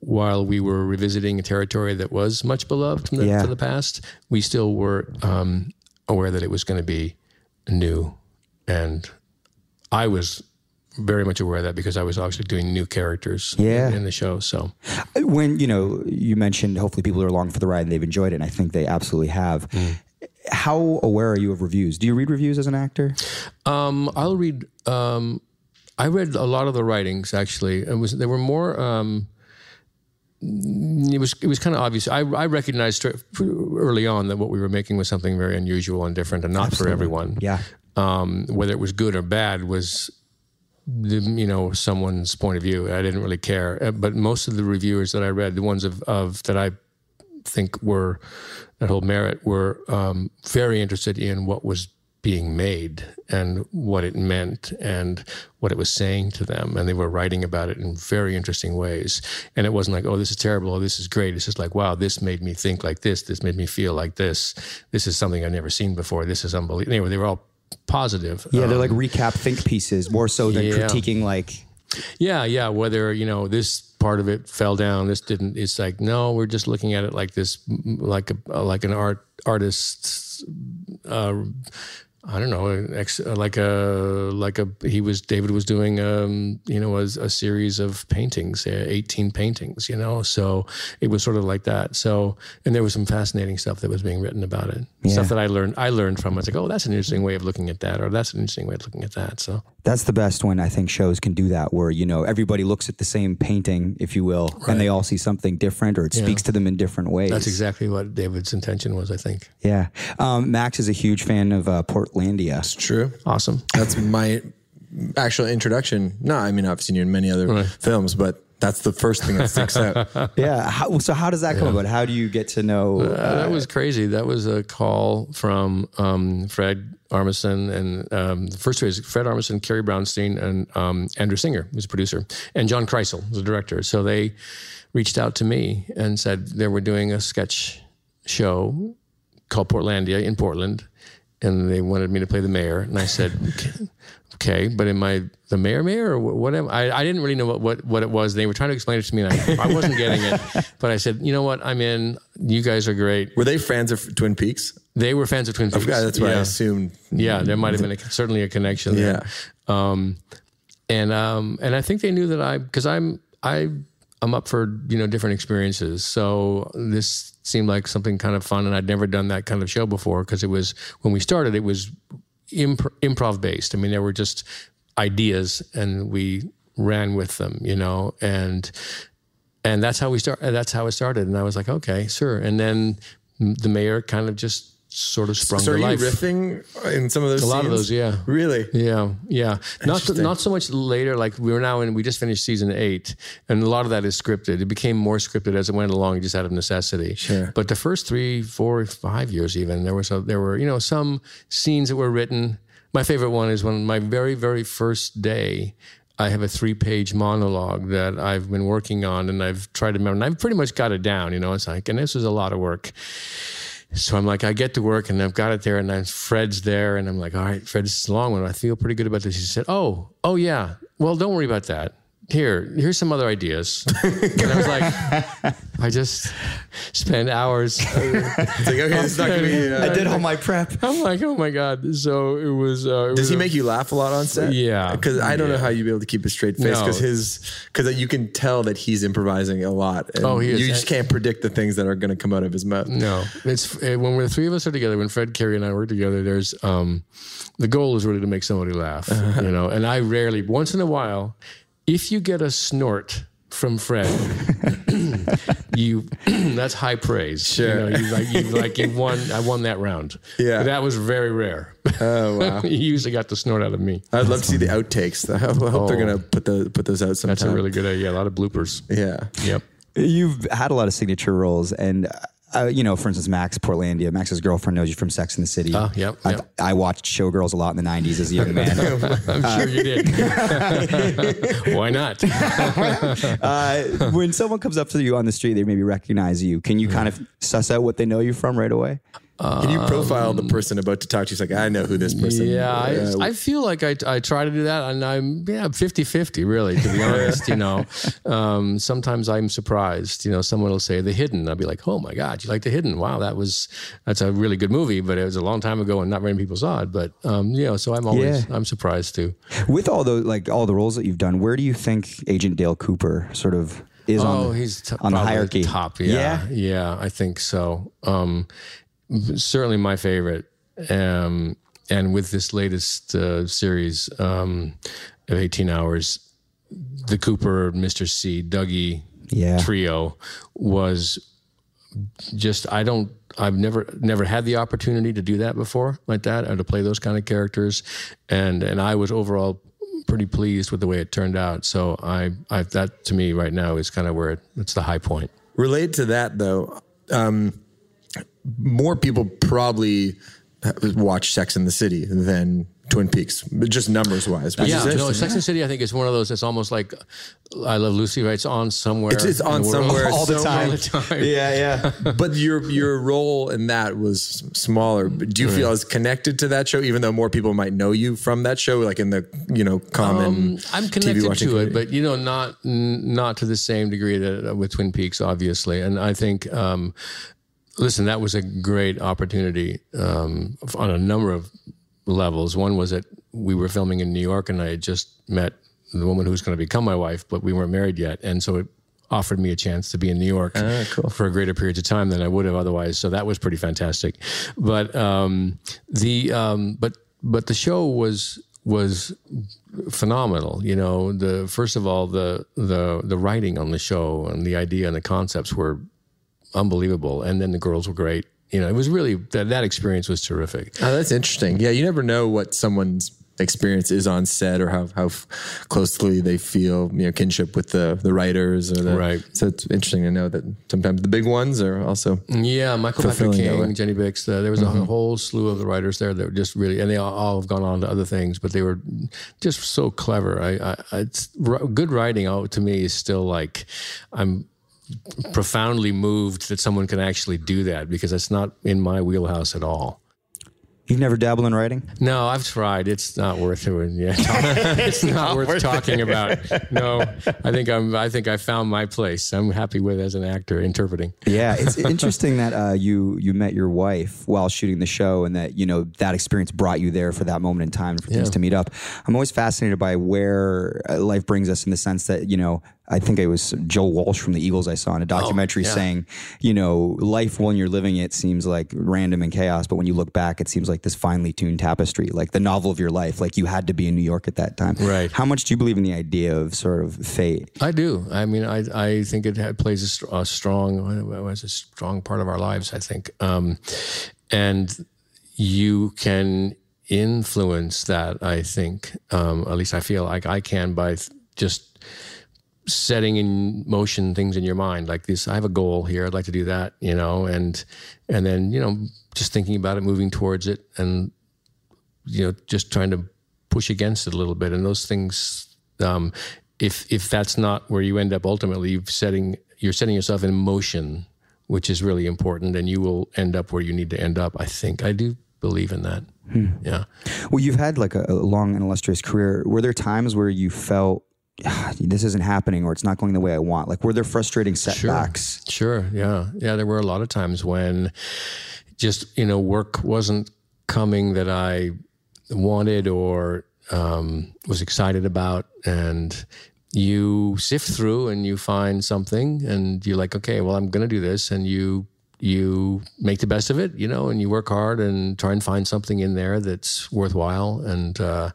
S5: while we were revisiting a territory that was much beloved from the,
S4: Yeah.
S5: from the past, we still were um, aware that it was going to be new. And I was very much aware of that because I was obviously doing new characters
S4: Yeah.
S5: in, in the show. So
S4: When you know you mentioned hopefully people are along for the ride and they've enjoyed it, and I think they absolutely have. How aware are you of reviews? Do you read reviews as an actor?
S5: Um, I'll read. Um, I read a lot of the writings. Actually, it was there were more. Um, it was it was kind of obvious. I I recognized early on that what we were making was something very unusual and different, and not for everyone.
S4: Yeah.
S5: Um, whether it was good or bad was. The, you know someone's point of view. I didn't really care, Uh, but most of the reviewers that I read, the ones of, of that I think were that hold merit were um, very interested in what was being made and what it meant and what it was saying to them. And they were writing about it in very interesting ways. And it wasn't like oh this is terrible. Oh this is great. It's just like wow this made me think like this. This made me feel like this. This is something i've never seen before. This is unbelievable. Anyway they were all positive
S4: Yeah, they're
S5: Um,
S4: like recap think pieces more so than
S5: Yeah.
S4: critiquing like
S5: yeah, yeah. Whether you know this part of it fell down, this didn't. It's like no, we're just looking at it like this, like a like an art artist's. Uh, I don't know, ex, like a like a he was David was doing um you know a, a series of paintings, uh, eighteen paintings, you know. So it was sort of like that. So and there was some fascinating stuff that was being written about it. Stuff that I learned I learned from. it. I was like, oh, that's an interesting way of looking at that, or that's an interesting way of looking at that. So
S4: that's the best when I think shows can do that, where you know everybody looks at the same painting, if you will, and they all see something different, or it speaks to them in different ways.
S5: that's exactly what David's intention was, I think.
S4: Yeah, um, Max is a huge fan of uh, Portlandia.
S2: True.
S5: Awesome.
S2: That's my actual introduction. No, I mean, I've seen you in many other films, but that's the first thing that sticks out.
S4: Yeah. How, so how does that come about? How do you get to know?
S5: Uh, that was crazy. That was a call from um, Fred Armisen and um, the first two is Fred Armisen, Carrie Brownstein, and um, Andrew Singer, who's a producer, and John Krisel, who's a director. So they reached out to me and said they were doing a sketch show called Portlandia in Portland, and they wanted me to play the mayor. And I said, okay, okay but am I the mayor mayor or what am I? I didn't really know what, what, what it was. They were trying to explain it to me, and I, I wasn't getting it. But I said, you know what? I'm in. You guys are great.
S2: Were they fans of Twin Peaks?
S5: They were fans of Twin Peaks.
S2: Yeah, that's what I assumed.
S5: Yeah, there might have been a, certainly a connection there. Um, and um, and I think they knew that I because I'm I I'm up for you know different experiences. So this seemed like something kind of fun, and I'd never done that kind of show before because it was when we started it was imp- improv based. I mean, there were just ideas, and we ran with them, you know, and and that's how we start. That's how it started. And I was like, okay, sure. And then the mayor kind of just sort of sprung
S2: So are
S5: to
S2: you
S5: life.
S2: riffing in some of those?
S5: A lot of those, yeah.
S2: Really?
S5: Yeah, yeah. Not not so much later. Like we were now in. We just finished season eight, and a lot of that is scripted. It became more scripted as it went along, just out of necessity.
S2: Sure.
S5: But the first three, four, five years, even there was a, there were you know some scenes that were written. My favorite one is when my very very first day. I have a three-page monologue that I've been working on, and I've tried to remember. And I've pretty much got it down. You know, it's like, and this was a lot of work. So I'm like, I get to work and I've got it there, and then Fred's there, and I'm like, all right, Fred, this is a long one. I feel pretty good about this. He said, oh, oh yeah. Well, don't worry about that. Here, here's some other ideas. and I was like, I just spent hours.
S2: It's like, okay, it's not gonna be. uh,
S1: I did all my prep.
S5: I'm like, oh my god. So it was. Uh, it
S2: Does
S5: was
S2: he
S5: a-
S2: make you laugh a lot on set?
S5: Yeah.
S2: because I don't know how you'd be able to keep a straight face
S5: No.
S2: because his because you can tell that he's improvising a lot. And
S5: Oh, he is.
S2: You just can't predict the things that are going to come out of his mouth.
S5: No, it's uh, when the three of us are together. When Fred, Carrie, and I work together, there's um, the goal is really to make somebody laugh, you know. And I rarely, once in a while, if you get a snort from Fred, you that's high praise.
S2: Sure.
S5: you, know, you like you like you won. I won that round.
S2: Yeah.
S5: that was very rare.
S2: Oh wow!
S5: he usually got the snort out of me.
S2: I'd love to see the outtakes. I hope, I hope they're
S5: Oh.
S2: going to put the put those out sometime.
S5: That's a really good idea. A lot of bloopers.
S2: yeah.
S5: Yep.
S1: You've had a lot of signature roles, and uh, you know, for instance, Max Portlandia, Max's girlfriend knows you from Sex and the City.
S5: Oh, yep,
S1: I,
S5: yep.
S1: I watched Showgirls a lot in the '90s as a young man.
S5: I'm sure you did. Why not?
S1: uh, when someone comes up to you on the street, they maybe recognize you. Can you kind of suss out what they know you from right away?
S2: Can you profile the person about to talk to you? It's like I know who this person.
S5: Yeah,
S2: uh,
S5: I, I feel like I, I try to do that, and I'm yeah 50 50, really, to be honest. you know, um, sometimes I'm surprised. You know, someone will say The Hidden. I'll be like, oh my God, you like The Hidden? Wow, that was that's a really good movie, but it was a long time ago, and not many people saw it. But um, you know, so I'm always
S1: Yeah.
S5: I'm surprised too.
S1: With all the like all the roles that you've done, where do you think Agent Dale Cooper sort of is on?
S5: Oh,
S1: the,
S5: he's t-
S1: on the hierarchy.
S5: top. Yeah, yeah, I think so. Um, certainly my favorite. Um, and with this latest uh, series um, of 18 hours, the Cooper, Mr. C, Dougie
S1: Yeah.
S5: trio was just I don't I've never never had the opportunity to do that before like that or to play those kind of characters and and I was overall pretty pleased with the way it turned out so I I that to me right now is kind of where it, it's the high point
S2: Related to that, though, um, more people probably watch Sex in the City than Twin Peaks, just numbers wise.
S5: yeah no Sex and the City I think is one of those it's almost like I Love Lucy right it's on somewhere
S2: It's, it's on somewhere
S1: All the time.
S5: all the time
S1: Yeah, yeah.
S2: but your your role in that was smaller. Do you feel as connected to that show, even though more people might know you from that show, like in the you know common?
S5: Um, I'm connected to it, but you know, not n- not to the same degree that uh, with Twin Peaks, obviously. And I think, um, listen, that was a great opportunity um, on a number of levels. One was that we were filming in New York, and I had just met the woman who was going to become my wife, but we weren't married yet, and so it offered me a chance to be in New York for a greater period of time than I would have otherwise. So that was pretty fantastic. But um, the um, but but the show was was phenomenal. You know, the first of all the the the writing on the show and the idea and the concepts were unbelievable, and then the girls were great. You know, it was really that that experience was terrific.
S2: Oh, that's interesting. Yeah, you never know what someone's experience is on set or how how closely they feel you know kinship with the the writers or the
S5: Right.
S2: So it's interesting to know that sometimes the big ones are also
S5: Yeah, Michael Patrick
S2: Fulfilling that way.
S5: King, Jenny Bicks. Uh, there was a whole slew of the writers there that were just really, and they all, all have gone on to other things, but they were just so clever. I, I, I it's good writing. Oh, to me is still like I'm profoundly moved that someone can actually do that because that's not in my wheelhouse at all.
S1: You've never dabbled in writing?
S5: No, I've tried. It's not worth it. Yeah, it's not, worth, talking about. No, I think I'm. I think I found my place. I'm happy with as an actor interpreting.
S1: Yeah, it's interesting that uh, you you met your wife while shooting the show, and that you know that experience brought you there for that moment in time for things to meet up. I'm always fascinated by where uh, life brings us in the sense that you know I think it was Joe Walsh from the Eagles I saw in a documentary
S5: yeah.
S1: saying, you know, life when you're living it seems like random and chaos, but when you look back, it seems like this finely tuned tapestry, like the novel of your life. Like you had to be in New York at that time.
S5: Right.
S1: How much do you believe in the idea of sort of fate?
S5: I do. I mean, I I think it had, plays a, a strong was a strong part of our lives. I think, um, and you can influence that. I think, um, at least I feel like I can by just setting in motion things in your mind like this i have a goal here i'd like to do that you know and and then you know just thinking about it moving towards it and you know just trying to push against it a little bit. And those things um, if if that's not where you end up ultimately you're setting you're setting yourself in motion which is really important and you will end up where you need to end up i think. I do believe in that. Yeah.
S1: Well, you've had like a, a long and illustrious career. Were there times where you felt
S4: "Ah, this isn't happening or it's not going the way I want? Like, were there frustrating setbacks?
S5: Sure. Yeah. Yeah. There were a lot of times when just, you know, work wasn't coming that I wanted or um, was excited about. And you sift through and you find something and you're like, okay, well, I'm going to do this. And you, you make the best of it, you know, and you work hard and try and find something in there that's worthwhile and uh,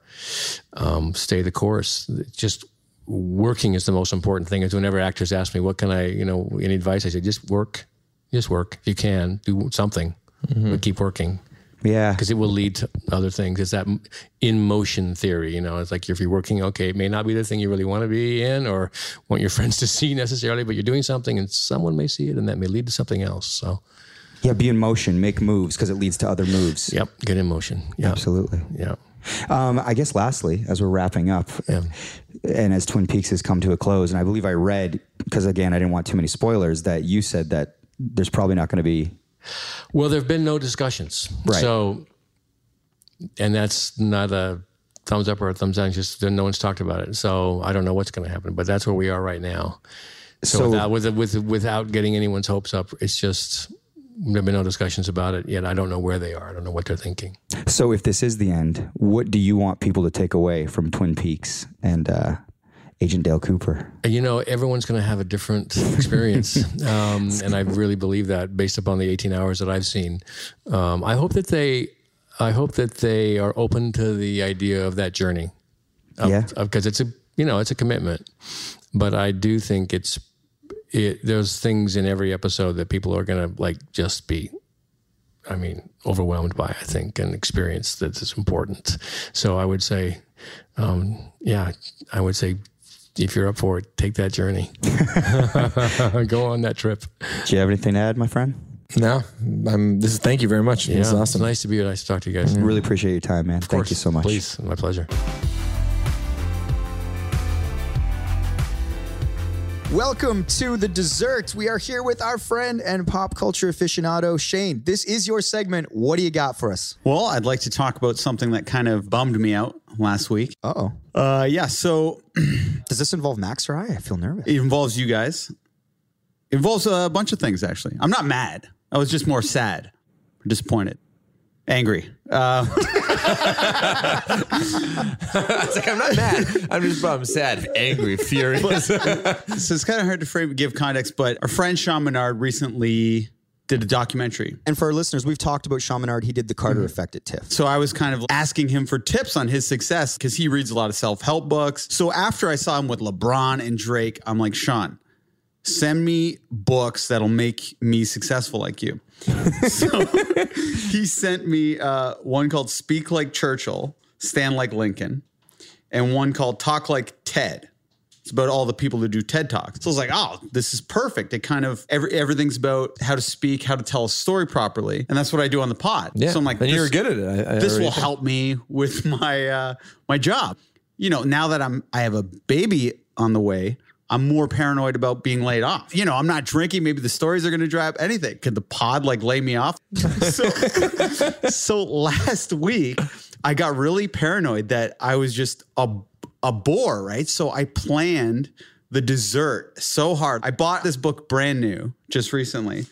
S5: um, stay the course. Just working is the most important thing. Is whenever actors ask me, "What can I, you know, any advice?" I say, "Just work, just work. If you can, do something, mm-hmm. but keep working."
S4: Yeah.
S5: because it will lead to other things. It's that in motion theory. You know, it's like if you're working, okay, it may not be the thing you really want to be in or want your friends to see necessarily, but you're doing something and someone may see it and that may lead to something else. So,
S4: Yeah. Be in motion, make moves because it leads to other moves.
S5: yep, get in motion. Yeah.
S4: Absolutely.
S5: Yeah.
S4: Um, I guess lastly, as we're wrapping up, and as Twin Peaks has come to a close, and I believe I read because again I didn't want too many spoilers that you said that there's probably not going to be.
S5: Well, there have been no discussions.
S4: Right.
S5: So, and that's not a thumbs up or a thumbs down. Just no one's talked about it. So I don't know what's going to happen, but that's where we are right now. So,
S4: So-
S5: without, with, with, without getting anyone's hopes up, it's just, there have been no discussions about it yet. I don't know where they are. I don't know what they're thinking.
S4: So if this is the end, what do you want people to take away from Twin Peaks and uh, Agent Dale Cooper?
S5: You know, everyone's going to have a different experience, um, and I really believe that based upon the 18 hours that I've seen. Um, I hope that they, I hope that they are open to the idea of that journey.
S4: Yeah.
S5: because it's a you know it's a commitment, but I do think it's it. There's things in every episode that people are going to like just be. I mean, overwhelmed by, I think, an experience that is important. So I would say, um, yeah, I would say if you're up for it, take that journey. Go on that trip.
S4: Do you have anything to add, my friend?
S2: No, I'm. This is thank you very much.
S5: Yeah,
S2: This is
S5: It's
S2: awesome.
S5: nice to be here. Nice to talk to you guys.
S4: Really appreciate your time, man. Thank you so much.
S5: Please, my pleasure.
S1: Welcome to the dessert. We are here with our friend and pop culture aficionado, Shane. This is your segment. What do you got for us?
S3: Well, I'd like to talk about something that kind of bummed me out last week.
S1: Oh.
S3: Uh, yeah, so
S1: Does this involve Max or I? I feel nervous.
S3: it involves you guys. It involves a bunch of things, actually. I'm not mad. I was just more sad, disappointed, angry. Uh,
S2: It's like I'm not mad. I'm just I'm sad, angry, furious.
S3: so it's kind of hard to frame, give context, but our friend Sean Menard recently did a documentary.
S1: And for our listeners, we've talked about Sean Menard. He did the Carter mm-hmm. effect at TIFF.
S3: So I was kind of asking him for tips on his success because he reads a lot of self help books. So after I saw him with LeBron and Drake, I'm like, Sean, send me books that'll make me successful like you. so he sent me uh, one called Speak Like Churchill, Stand Like Lincoln, and one called Talk Like Ted. It's about all the people who do TED Talks. So I was like, oh, this is perfect. It kind of every, everything's about how to speak, how to tell a story properly, and that's what I do on the pod.
S2: Yeah,
S3: So I'm like,
S2: and you're good at it. I, I
S3: this will
S2: think.
S3: help me with my uh, my job. You know, now that I'm I have a baby on the way, I'm more paranoid about being laid off. You know, I'm not drinking. Maybe the stories are going to dry up. Anything could the pod like lay me off? so, so last week I got really paranoid that I was just a a bore, right? So I planned the dessert so hard. I bought this book brand new just recently,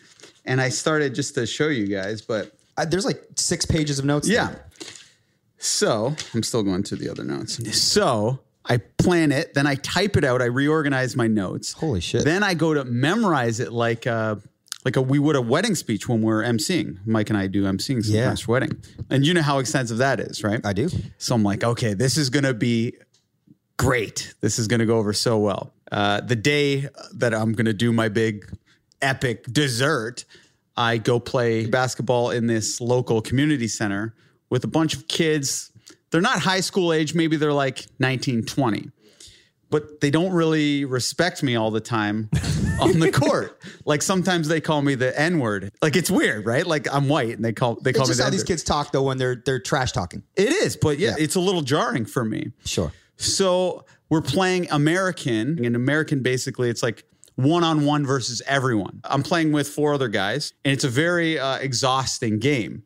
S3: and I started just to show you guys, but
S1: Uh, there's like six pages of notes.
S3: yeah.
S1: there.
S3: So I'm still going to the other notes. So I plan it, then I type it out, I reorganize my notes.
S1: Holy shit.
S3: Then I go to memorize it like a like a we would a wedding speech when we're emceeing. Mike and I do emceeing sometimes
S1: Yeah.
S3: for wedding. And you know how extensive that is, right?
S1: I do.
S3: So I'm like, okay, this is gonna be great. This is gonna go over so well. Uh, the day that I'm gonna do my big epic dessert, I go play basketball in this local community center with a bunch of kids. They're not high school age, maybe they're like 19, 20. But they don't really respect me all the time on the court. Like sometimes they call me the N word. Like it's weird, right? Like I'm white and they call they call
S1: It's
S3: me
S1: just
S3: the
S1: how these
S3: N-word.
S1: kids talk though when they're they're trash talking.
S3: It is, but yeah,
S1: Yeah.
S3: it's a little jarring for me.
S1: Sure.
S3: So we're playing American, and American basically it's like one on one versus everyone. I'm playing with four other guys, and it's a very uh, exhausting game.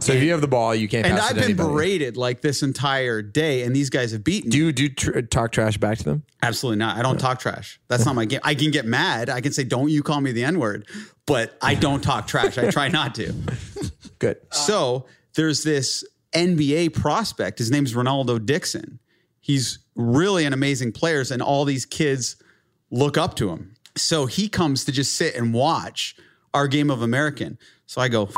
S2: So if you have the ball, you can't.
S3: and
S2: pass
S3: I've
S2: it
S3: been
S2: anybody.
S3: berated like this entire day, and these guys have beaten.
S2: Do you do tr- talk trash back to them?
S3: Absolutely not. I don't talk trash. That's not my game. I can get mad. I can say, "Don't you call me the N word," but I don't talk trash. I try not to.
S2: Good.
S3: So there's this NBA prospect. His name's Ronaldo Dixon. He's really an amazing player, and all these kids look up to him. So he comes to just sit and watch our game of American. So I go, "F-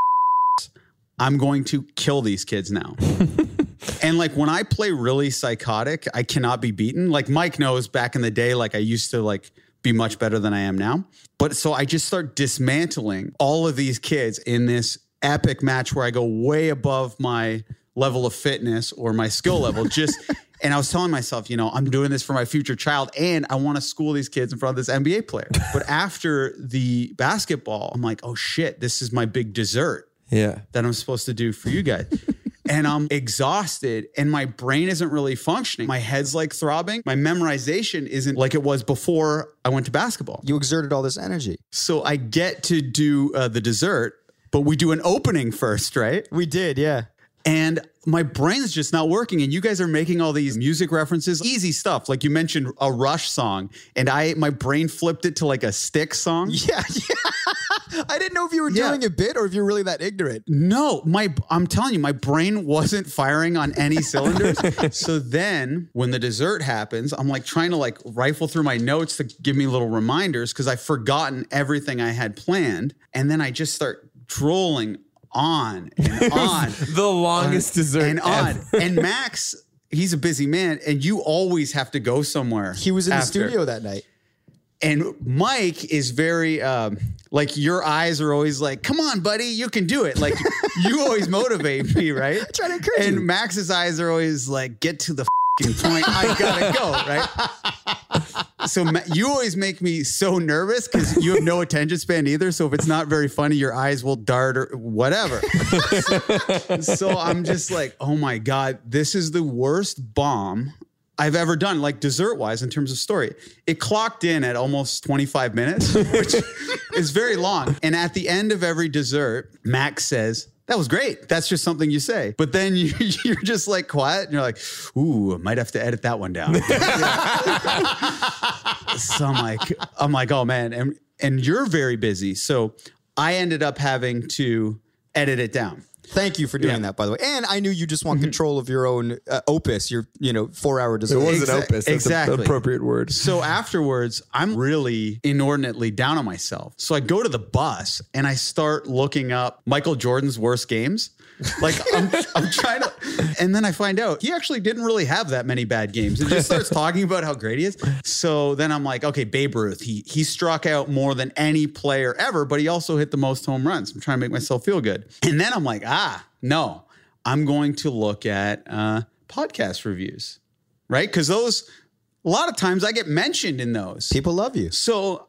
S3: I'm going to kill these kids now. and like when I play really psychotic, I cannot be beaten. Like Mike knows back in the day, like I used to like be much better than I am now. But so I just start dismantling all of these kids in this epic match where I go way above my level of fitness or my skill level. Just and I was telling myself, you know, I'm doing this for my future child and I want to school these kids in front of this NBA player. But after the basketball, I'm like, oh shit, this is my big dessert
S2: Yeah.
S3: that I'm supposed to do for you guys. and I'm exhausted and my brain isn't really functioning. My head's like throbbing. My memorization isn't like it was before I went to basketball.
S1: You exerted all this energy.
S3: So I get to do uh, the dessert, but we do an opening first, right?
S1: We did, yeah.
S3: And my brain's just not working. And you guys are making all these music references, easy stuff. Like you mentioned a Rush song, and I my brain flipped it to like a stick song.
S1: Yeah, yeah. I didn't know if you were
S3: Yeah.
S1: doing a bit or if you're really that ignorant.
S3: No, my I'm telling you, my brain wasn't firing on any cylinders. so then when the dessert happens, I'm like trying to like rifle through my notes to give me little reminders because I've forgotten everything I had planned. And then I just start drooling on and on
S2: The longest dessert
S3: and on. And Max, he's a busy man, and you always have to go somewhere.
S1: He was in the studio that night.
S3: And Mike is very um, like your eyes are always like, "Come on, buddy, you can do it." Like you always motivate me, right?
S1: I try to encourage
S3: And
S1: you.
S3: Max's eyes are always like, "Get to the point. I gotta go." Right. So you always make me so nervous because you have no attention span either. So if it's not very funny, your eyes will dart or whatever. so I'm just like, "Oh my god, this is the worst bomb." I've ever done, like dessert wise, in terms of story. It clocked in at almost 25 minutes, which is very long. And at the end of every dessert, Max says, that was great. That's just something you say. But then you, you're just like quiet and you're like, ooh, I might have to edit that one down. so I'm like, I'm like, oh man. And, and you're very busy. So I ended up having to edit it down.
S1: Thank you for doing
S3: Yeah.
S1: that, by the way. And I knew you just want control of your own uh, opus, your you know four hour
S2: design.
S1: It
S2: was
S3: Exa-
S2: an opus.
S3: Exactly.
S2: the appropriate word.
S3: So afterwards, I'm really inordinately down on myself. So I go to the bus and I start looking up Michael Jordan's worst games. Like I'm, I'm trying to, and then I find out he actually didn't really have that many bad games. It just starts talking about how great he is. So then I'm like, okay, Babe Ruth, he he struck out more than any player ever, but he also hit the most home runs. I'm trying to make myself feel good. And then I'm like, ah, no, I'm going to look at uh, podcast reviews, right? Because those a lot of times I get mentioned in those.
S1: People love you.
S3: So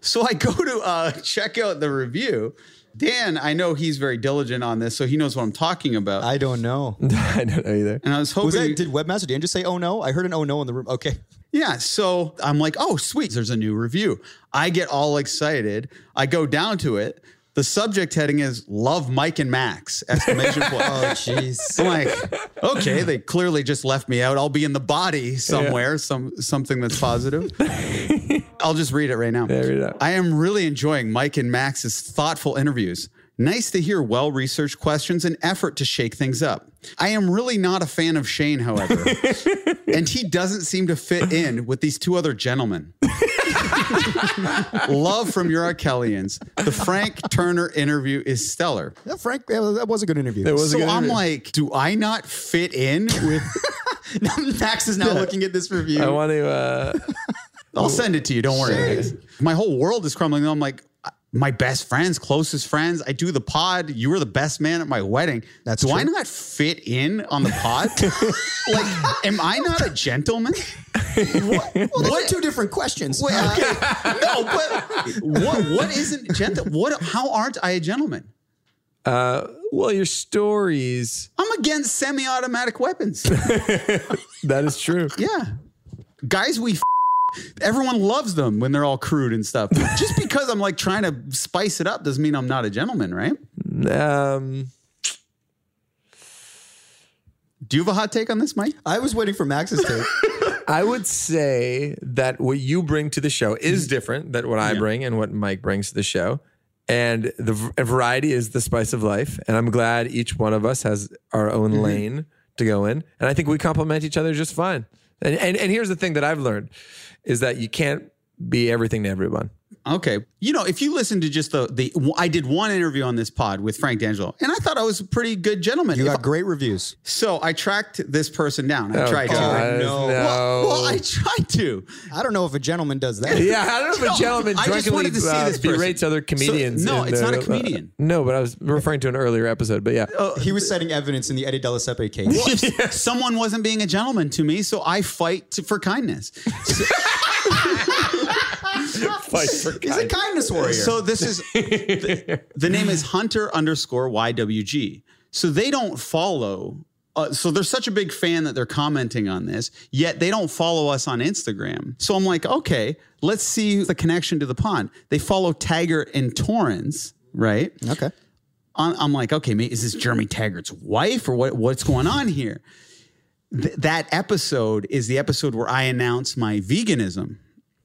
S3: so I go to uh, check out the review. Dan, I know he's very diligent on this, so he knows what I'm talking about.
S1: I don't know.
S2: I don't know either.
S3: and I was hoping,
S1: Was that did Webmaster Dan just say oh no? I heard an oh no in the room. Okay.
S3: yeah. So I'm like, oh, sweet, there's a new review. I get all excited. I go down to it. The subject heading is "Love Mike and Max!" Exclamation point.
S1: Oh jeez.
S3: I'm like, okay, they clearly just left me out. I'll be in the body somewhere, some something that's positive. I'll just read it right now.
S2: read it.
S3: I am really enjoying Mike and Max's thoughtful interviews. Nice to hear well researched questions and effort to shake things up. I am really not a fan of Shane, however, and he doesn't seem to fit in with these two other gentlemen. Love from your Arkelians. The Frank Turner interview is stellar.
S1: Yeah, Frank, yeah, that was a good interview.
S2: It was a
S3: So
S2: good
S3: I'm
S2: interview.
S3: like, do I not fit in with?
S1: Max is now looking at this review.
S2: I want to. Uh,
S3: I'll send it to you. Don't worry. My whole world is crumbling. I'm like, my best friends, closest friends. I do the pod. You were the best man at my wedding.
S1: That's
S3: do I not fit in on the pod? like, am I not a gentleman?
S1: well, those are two different questions.
S3: Wait,
S1: Uh,
S3: okay. no, but what? What isn't gentle? What? How aren't I a gentleman?
S2: uh, well, your stories.
S3: I'm against semi-automatic weapons.
S2: That is true.
S3: Yeah. Guys, we f- everyone loves them when they're all crude and stuff. Just because I'm like trying to spice it up doesn't mean I'm not a gentleman, right?
S2: Um,
S3: Do you have a hot take on this, Mike?
S1: I was waiting for Max's take.
S2: I would say that what you bring to the show is different than what I bring and what Mike brings to the show. And the v- variety is the spice of life. And I'm glad each one of us has our own lane to go in. And I think we complement each other just fine. And, and, and here's the thing that I've learned is that you can't be everything to everyone.
S3: Okay. You know, if you listen to just the the I did one interview on this pod with Frank D'Angelo, and I thought I was a pretty good gentleman.
S1: You
S3: If
S1: got
S3: I-
S1: great reviews.
S3: so I tracked this person down. I
S2: Oh,
S3: tried
S2: God,
S3: to.
S2: no.
S3: Well, well, I tried to.
S1: I don't know if a gentleman does that.
S2: Yeah, I don't know if a gentleman
S3: I just
S2: drunkenly
S3: wanted to see
S2: uh,
S3: this person.
S2: berates other comedians.
S3: no,
S2: in
S3: it's not a
S2: the- uh,
S3: comedian.
S2: no, but I was referring to an earlier episode. But yeah,
S1: He was citing evidence in the Eddie Delasepe case.
S3: Someone wasn't being a gentleman to me, so I fight to, for kindness.
S2: fight for
S1: He's a kindness warrior.
S3: So this is the, the name is Hunter underscore YWG. So they don't follow. Uh, so they're such a big fan that they're commenting on this, yet they don't follow us on Instagram. So I'm like, okay, let's see the connection to the pond. They follow Taggart and Torrens, right?
S1: okay.
S3: I'm I'm like, okay, ma- is this Jeremy Taggart's wife or what? What's going on here? Th- that episode is the episode where I announce my veganism.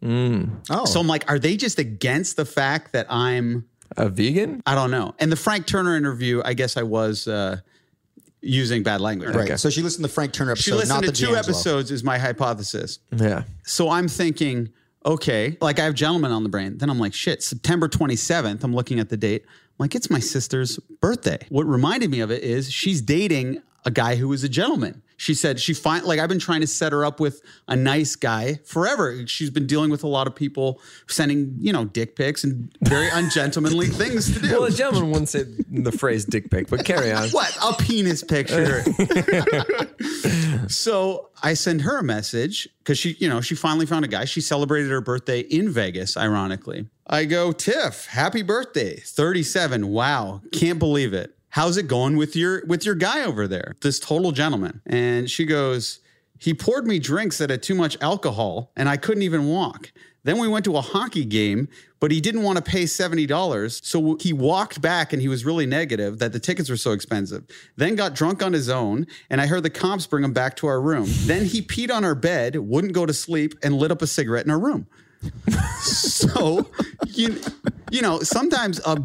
S1: Oh,
S3: So I'm like, are they just against the fact that I'm
S2: a vegan.
S3: I don't know. And the Frank Turner interview, I guess I was uh, using bad language.
S1: right. So she listened to the Frank Turner episode,
S3: She listened
S1: not
S3: to
S1: the
S3: two
S1: D'Angelo.
S3: episodes, is my hypothesis.
S2: Yeah.
S3: So I'm thinking, okay, like I have gentlemen on the brain. Then I'm like, shit, September 27th. I'm looking at the date. I'm like, it's my sister's birthday. What reminded me of it is she's dating a guy who is a gentleman. She said she find like I've been trying to set her up with a nice guy forever. She's been dealing with a lot of people sending, you know, dick pics and very ungentlemanly things to do.
S2: Well, a gentleman wouldn't say the phrase "dick pic," but carry on.
S3: What? A penis picture. so I send her a message because she, you know, she finally found a guy. She celebrated her birthday in Vegas, ironically. I go, Tiff, happy birthday. 37. Wow. Can't believe it. How's it going with your with your guy over there? This total gentleman. And she goes, he poured me drinks that had too much alcohol and I couldn't even walk. Then we went to a hockey game, but he didn't want to pay $70. So he walked back and he was really negative that the tickets were so expensive. Then got drunk on his own, and I heard the cops bring him back to our room. Then he peed on our bed, wouldn't go to sleep, and lit up a cigarette in our room. So you you know sometimes uh,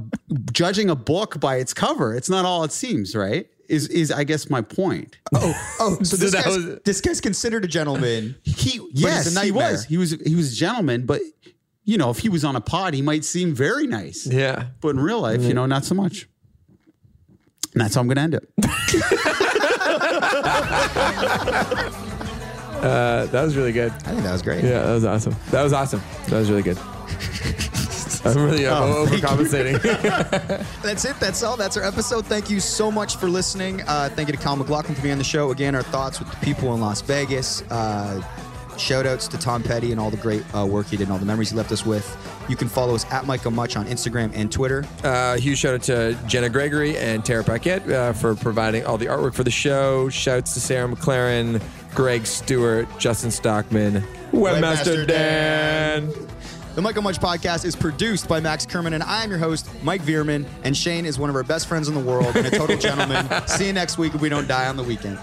S3: judging a book by its cover it's not all it seems right? Is is i guess my point.
S1: Oh, oh, so this
S2: that
S1: guy's,
S2: was-
S1: this guy's considered a gentleman.
S3: he yes he was. He was he was a gentleman but you know if he was on a pod he might seem very nice.
S2: Yeah.
S3: but in real life you know not so much. And that's how i'm gonna end it
S2: Uh, that was really good.
S1: I think that was great.
S2: Yeah, that was awesome. That was awesome. That was really good. I'm really uh,
S1: Oh,
S2: overcompensating.
S1: That's it. That's all. That's our episode. Thank you so much for listening. Uh, thank you to Kyle MacLachlan for being on the show. Again, our thoughts with the people in Las Vegas. Uh, shout outs to Tom Petty and all the great uh, work he did and all the memories he left us with. You can follow us at Michael Much on Instagram and Twitter.
S2: Uh, huge shout out to Jenna Gregory and Tara Paquette uh, for providing all the artwork for the show. Shouts to Sarah McLaren, Greg Stewart, Justin Stockman,
S1: Webmaster
S2: Webmaster Dan.
S1: The Michael Much podcast is produced by Max Kerman, and I am your host, Mike Veerman. And Shane is one of our best friends in the world and a total gentleman. See you next week if we don't die on the weekend.